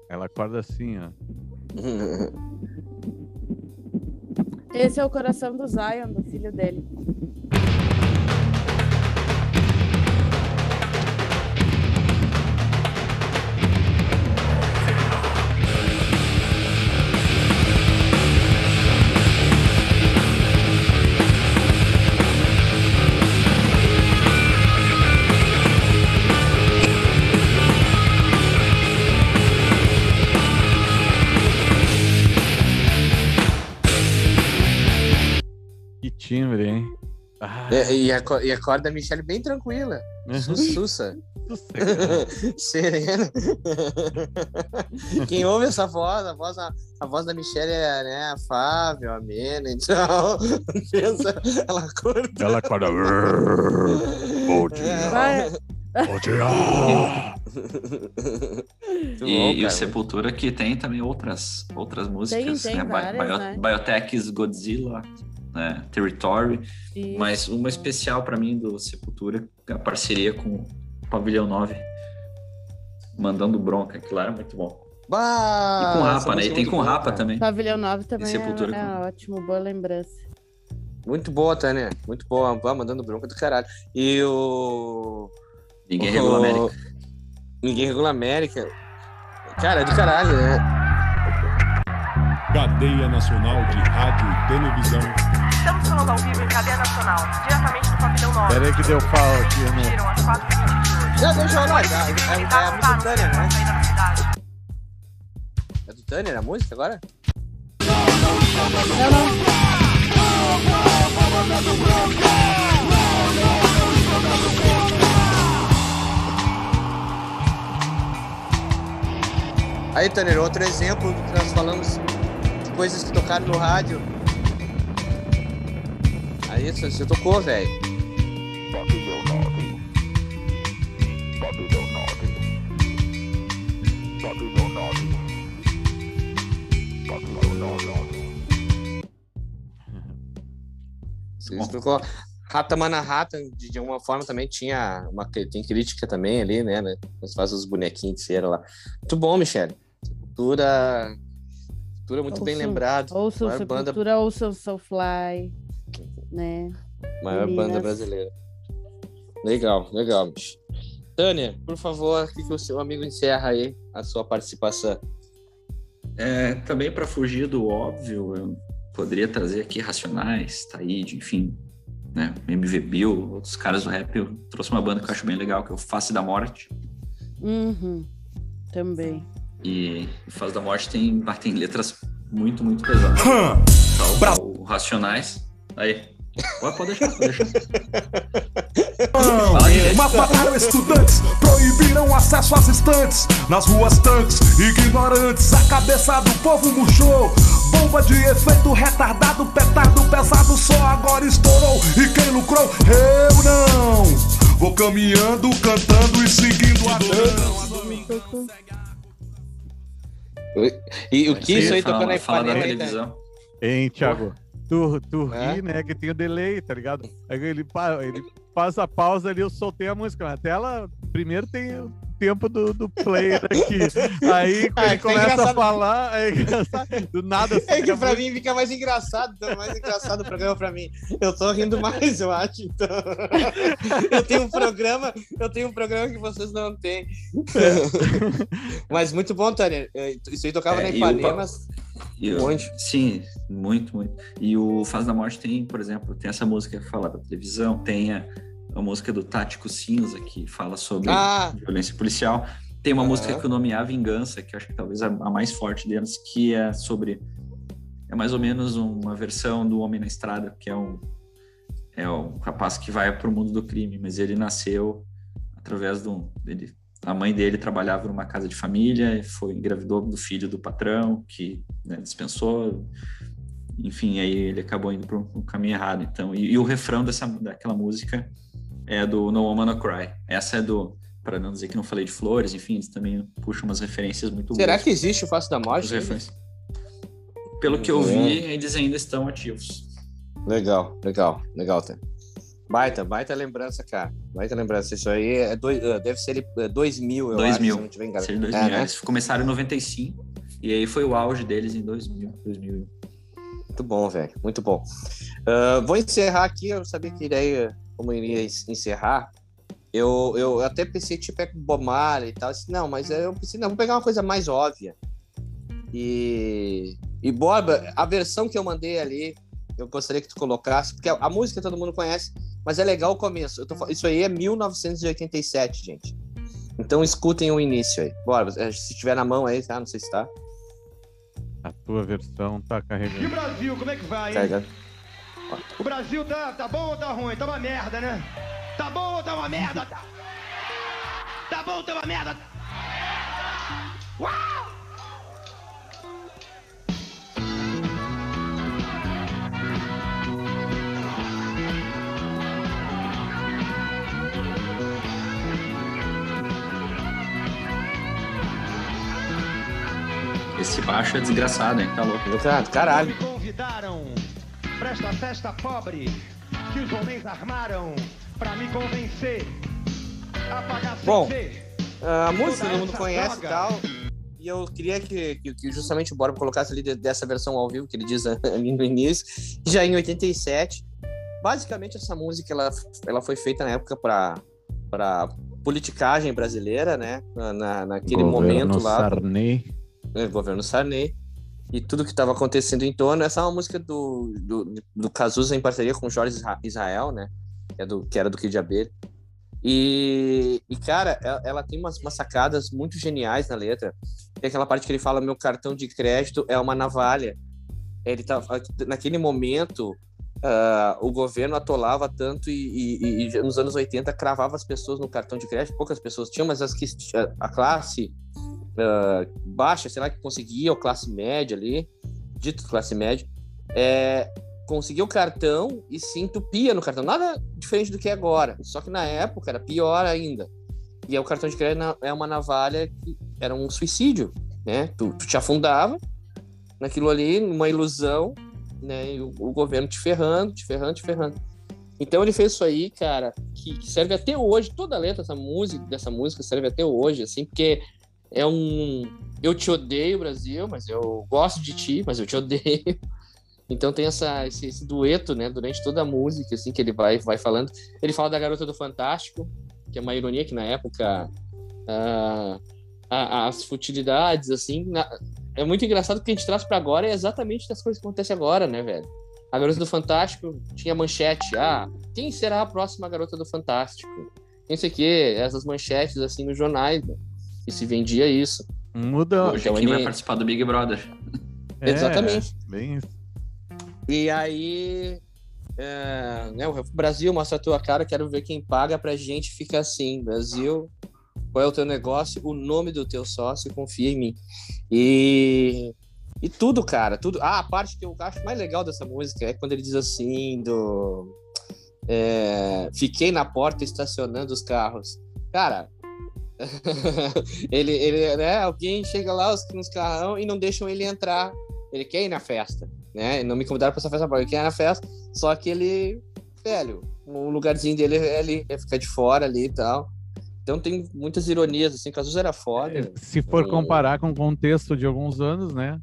Ela acorda assim, ó. Esse é o coração do Zion, do filho dele. Timbre, hein? Ah, É, e, e acorda a Michelle bem tranquila. uhum. Sossegado. Serena. Quem ouve essa voz, a voz, a, a voz da Michelle é né, afável, amena, então pensa, ela acorda. Ela acorda. Bom dia. Vai. Bom dia. E, bom, e o. Sepultura que tem também outras, outras músicas, tem né? Bi- várias, Bio- né? Biotech's Godzilla, né? Territory, E- mas uma especial pra mim do Sepultura, a parceria com o Pavilhão 9, mandando bronca, que lá era muito bom. Bah, e com Rapa, né? E é tem com boa, Rapa cara. também. Pavilhão 9 também Sepultura é, é com- ótimo, boa lembrança. Muito boa, Tânia. Muito boa. Bah, mandando bronca do caralho. E o. Ninguém o- regula a América. Ninguém regula a América. Cara, é do caralho, né? Cadeia Nacional de Rádio e Televisão. Estamos falando ao vivo em cadeia nacional, diretamente do pavilhão 9. Pera aí que deu pau aqui no. Surgiram às 4 h de Já já. Polícia É, é militar a música do Tânia, anunciando né? cidade. É do Tânia a música agora? Não, não. Aí, Tanner, outro exemplo do que nós falamos coisas que tocaram no rádio. Aí, você tocou, velho. Você tocou. Rata de, de uma forma também tinha uma tem crítica também ali, né? né? Faz os bonequinhos de cera lá. Muito bom, Michele. Sepultura. Sepultura, muito bem lembrado. Ouçam Maior banda, Sepultura, ouçam Soulfly, né? maior banda meninas. brasileira. Legal, legal, bicho. Tânia, por favor, o que, que o seu amigo encerra aí a sua participação? É, também para fugir do óbvio, eu poderia trazer aqui Racionais, Taíde, enfim, né? MV Bill, outros caras do rap. Eu trouxe uma banda que eu acho bem legal, que é o Face da Morte. Uhum. Também. E o Face da Morte tem, tem letras muito, muito pesadas. Bra- Tá, o, o Racionais. Aí. Pode, pode deixar, pode deixar. Mataram estudantes, proibiram acesso às estantes. Nas ruas tanques, ignorantes, a cabeça do povo murchou. Bomba de efeito retardado, petardo pesado, só agora estourou. E quem lucrou? Eu não. Vou caminhando, cantando e seguindo a dança. E o que isso aí tocando aí fala da aí, televisão. Hein, Thiago? Tu, tu É? ri, né? Que tem o delay, tá ligado? Aí ele, pa- ele faz a pausa ali, eu soltei a música. Na tela, primeiro tem tempo do, do player aqui. Aí Ah, é ele tá começa a falar, é engraçado. Do nada assim. É que pra música- mim fica mais engraçado, então mais engraçado o programa pra mim. Eu tô rindo mais, eu acho. Então... eu tenho um programa, eu tenho um programa que vocês não têm. Mas muito bom, Tânia. É, Isso aí tocava É, na Ipanema. E o- Onde? Sim, muito, muito. E o Faz da Morte tem, por exemplo, tem essa música que fala da televisão, tem a, a música do Tático Cinza, que fala sobre Ah. violência policial. Tem uma música que o nome é A Vingança, que acho que talvez a, mais forte delas, que é sobre. É mais ou menos uma versão do Homem na Estrada, que é um, é um rapaz que vai para o mundo do crime, mas ele nasceu através de um. Ele, a mãe dele trabalhava numa casa de família, e foi engravidou do filho do patrão, que né, dispensou. Enfim, aí ele acabou indo para um caminho errado. Então, e, e o refrão dessa, daquela música é do No Woman No Cry. Essa é do. Para não dizer que não falei de flores, enfim, eles também puxam umas referências muito Será boas. que existe o Face da Morte? Pelo que eu vi, eles ainda estão ativos. Legal, legal, legal, Tânia. Baita, baita lembrança, cara. Baita lembrança. Isso aí é dois, eh, deve ser eh, 2000, eu 2000. acho, se eu não tiver enganado. Seria 2000. É, né? Eles começaram em 95 e aí foi o auge deles em 2000. 2000. Muito bom, velho. Muito bom. Ah, vou encerrar aqui. Eu sabia que daí, como eu iria en- encerrar, eu, eu até pensei, tipo, é com Bob Marley e tal. Disse, Não, mas eu pensei, não, vou pegar uma coisa mais óbvia. E, e Borba, a versão que eu mandei ali, eu gostaria que tu colocasse, porque a, a música todo mundo conhece, mas é legal o começo. Eu tô fa- isso aí é 1987, gente. Então escutem o início aí. Bora, se tiver na mão aí, tá? Não sei se tá. A tua versão tá E o carregando. Brasil, como é que vai, hein? Carregando. O Brasil tá, tá bom ou tá ruim? Tá uma merda, né? Tá bom ou tá uma merda? Tá, tá bom ou tá uma merda? Uau! Esse baixo é desgraçado, hein? Tá louco. Exato, caralho. Me convidaram pra esta festa pobre que os homens armaram pra me convencer a pagar Bom. A música todo mundo conhece e tal. E eu queria que, que, que justamente o Borba colocasse ali de- dessa versão ao vivo que ele diz ali no início, já em 87. Basicamente, essa música ela, ela foi feita na época para politicagem brasileira, né? Na, na- naquele Governo momento lá, Sarney. né, governo Sarney, e tudo que estava acontecendo em torno. Essa é uma música do, do, do Cazuza em parceria com Jorge Isra- Israel, né? Que, é do, que era do Kid Abelha. E, e, cara, ela, ela tem umas, umas sacadas muito geniais na letra. Tem aquela parte que ele fala: meu cartão de crédito é uma navalha. Ele tá, naquele momento, ah, o governo atolava tanto e, e- e nos anos 80 cravava as pessoas no cartão de crédito. Poucas pessoas tinham, mas as que a classe ah, baixa, sei lá, que conseguia, ou classe média ali, dito classe média, é, conseguia o cartão e se entupia no cartão. Nada diferente do que é agora, só que na época era pior ainda. E aí o cartão de crédito é uma navalha que era um suicídio, né? Tu, tu te afundava naquilo ali, numa ilusão, né? E o, o governo te ferrando, te ferrando, te ferrando. Então ele fez isso aí, cara, que serve até hoje, toda a letra dessa música, dessa música serve até hoje, assim, porque é um Eu te odeio, Brasil, mas eu gosto de ti, mas eu te odeio. Então tem essa, esse, esse dueto, né, durante toda a música, assim, que ele vai, vai falando. Ele fala da Garota do Fantástico, que é uma ironia que na época a- as futilidades, assim, na- é muito engraçado porque a gente traz pra agora é exatamente das coisas que acontecem agora, né, velho? A Garota do Fantástico tinha manchete, ah, quem será a próxima Garota do Fantástico? Não sei o quê, essas manchetes, assim, nos jornais, né? E se vendia isso. Muda. Hoje Então quem vai ele- participar do Big Brother. É, Exatamente. Bem isso. E aí, é, né, o Brasil mostra a tua cara, quero ver quem paga pra gente ficar assim. Brasil, qual é o teu negócio? O nome do teu sócio, confia em mim. E, e tudo, cara, tudo. Ah, a parte que eu acho mais legal dessa música é quando ele diz assim, do... é, fiquei na porta estacionando os carros. Cara... ele, ele, né, alguém chega lá os- nos carrão e não deixam ele entrar. Ele quer ir na festa né? Não me convidaram pra essa festa. Ele quer ir na festa, só que ele, velho, o lugarzinho dele é ali, é ficar de fora ali e tal. Então tem muitas ironias, assim, vezes era foda. Se for É. comparar com o contexto de alguns anos, né?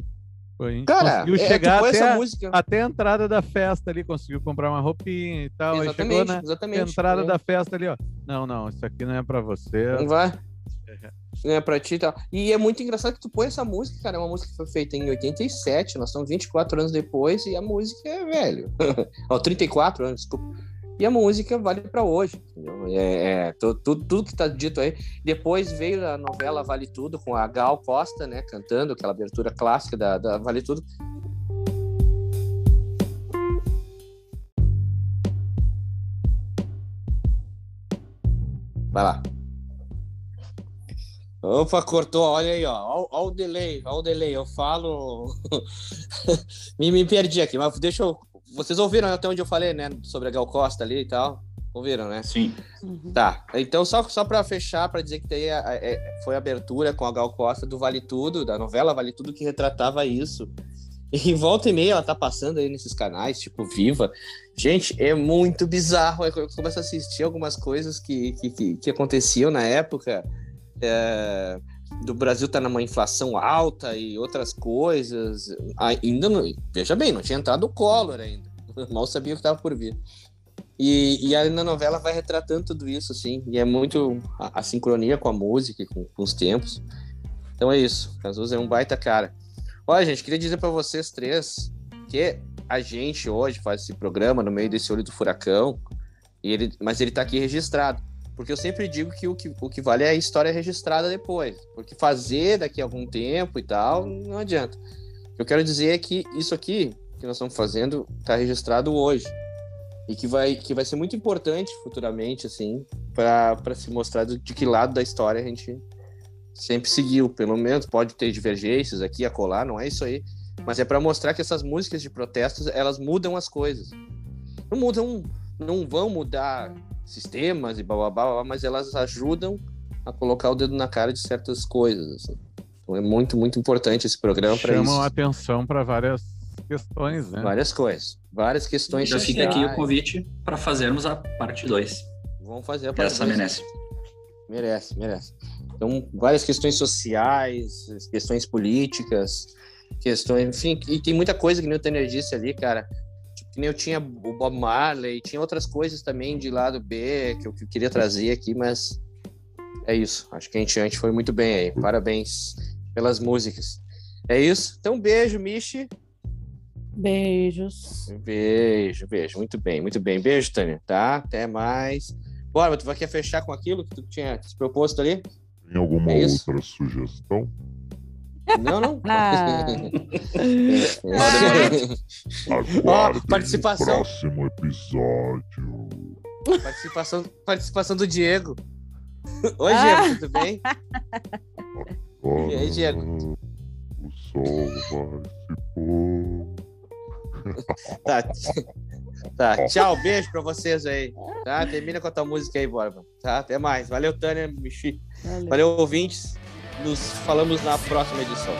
Gente Cara, conseguiu é, chegar põe até, a- até a entrada da festa ali, conseguiu comprar uma roupinha e tal. Aí chegou Exatamente, na exatamente. entrada É. da festa ali, ó. Não, não, isso aqui não é pra você. Não vai. É pra ti e tal. E é muito engraçado que tu põe essa música, cara. É uma música que foi feita em 87, nós estamos 24 anos depois, e a música é velho. Ó, 34 anos, desculpa. E a música vale pra hoje. É, é, tu- tu- tudo que tá dito aí. Depois veio a novela Vale Tudo, com a Gal Costa, né, cantando aquela abertura clássica da, da Vale Tudo. Vai lá. Opa, cortou, olha aí, ó. Olha o delay, olha o delay. Eu falo. me, me perdi aqui, mas deixa eu. Vocês ouviram até onde eu falei, né? Sobre a Gal Costa ali e tal? Ouviram, né? Sim. Tá. Então, só, só para fechar, para dizer que daí a- a- é- foi a abertura com a Gal Costa do Vale Tudo, da novela Vale Tudo, que retratava isso. E volta e meia ela tá passando aí nesses canais, tipo Viva. Gente, é muito bizarro. Eu começo a assistir algumas coisas que, que, que, que aconteciam na época. é, do Brasil tá numa inflação alta e outras coisas. Ainda não. Veja bem, não tinha entrado o Collor ainda. Mal sabia o que tava por vir. E, e aí na novela vai retratando tudo isso, assim. E é muito a, a sincronia com a música, e com, com os tempos. Então é isso. Cazuza é um baita cara. Olha, gente, queria dizer para vocês três que a gente hoje faz esse programa no meio desse olho do furacão, e ele, mas ele tá aqui registrado. Porque eu sempre digo que o, que o que vale é a história registrada depois. Porque fazer daqui a algum tempo e tal, não adianta. O que eu quero dizer é que isso aqui que nós estamos fazendo tá registrado hoje e que vai, que vai ser muito importante futuramente, assim, para se mostrar de que lado da história a gente sempre seguiu. Pelo menos pode ter divergências aqui a colar, não é isso aí. Mas é para mostrar que essas músicas de protestos elas mudam as coisas. Não mudam, não vão mudar sistemas e blá blá blá, blá, mas elas ajudam a colocar o dedo na cara de certas coisas. Assim. Então é muito, muito importante esse programa para Chamam isso. atenção para várias questões, né? Várias coisas, várias questões Já fica aqui o convite para fazermos a parte 2. Vamos fazer a parte Essa dois. merece. Merece, merece. Então, várias questões sociais, questões políticas, questões, enfim, e tem muita coisa que nem o Tanner disse ali, cara. Tipo, que nem eu tinha o Bob Marley, tinha outras coisas também de lado B que eu, que eu queria trazer aqui, mas é isso. Acho que a gente, a gente foi muito bem aí. Parabéns pelas músicas. É isso. Então, beijo, Michi. Beijos. Beijo, beijo. Muito bem, muito bem. Beijo, Tânia, tá? Até mais. Bora, tu vai querer fechar com aquilo que tu tinha se proposto ali? Tem alguma É outra sugestão? Não, não. Ah. Aguardem participação. o próximo episódio. participação, participação do Diego. Oi, Ah. Diego, tudo bem? E aí, Diego? O sol vai se pôr. Tá. Tá, tchau, beijo pra vocês aí. Tá, termina com a tua música aí, Borba. Tá, até mais. Valeu, Tânia, Michi. Valeu. Valeu, ouvintes. Nos falamos na próxima edição.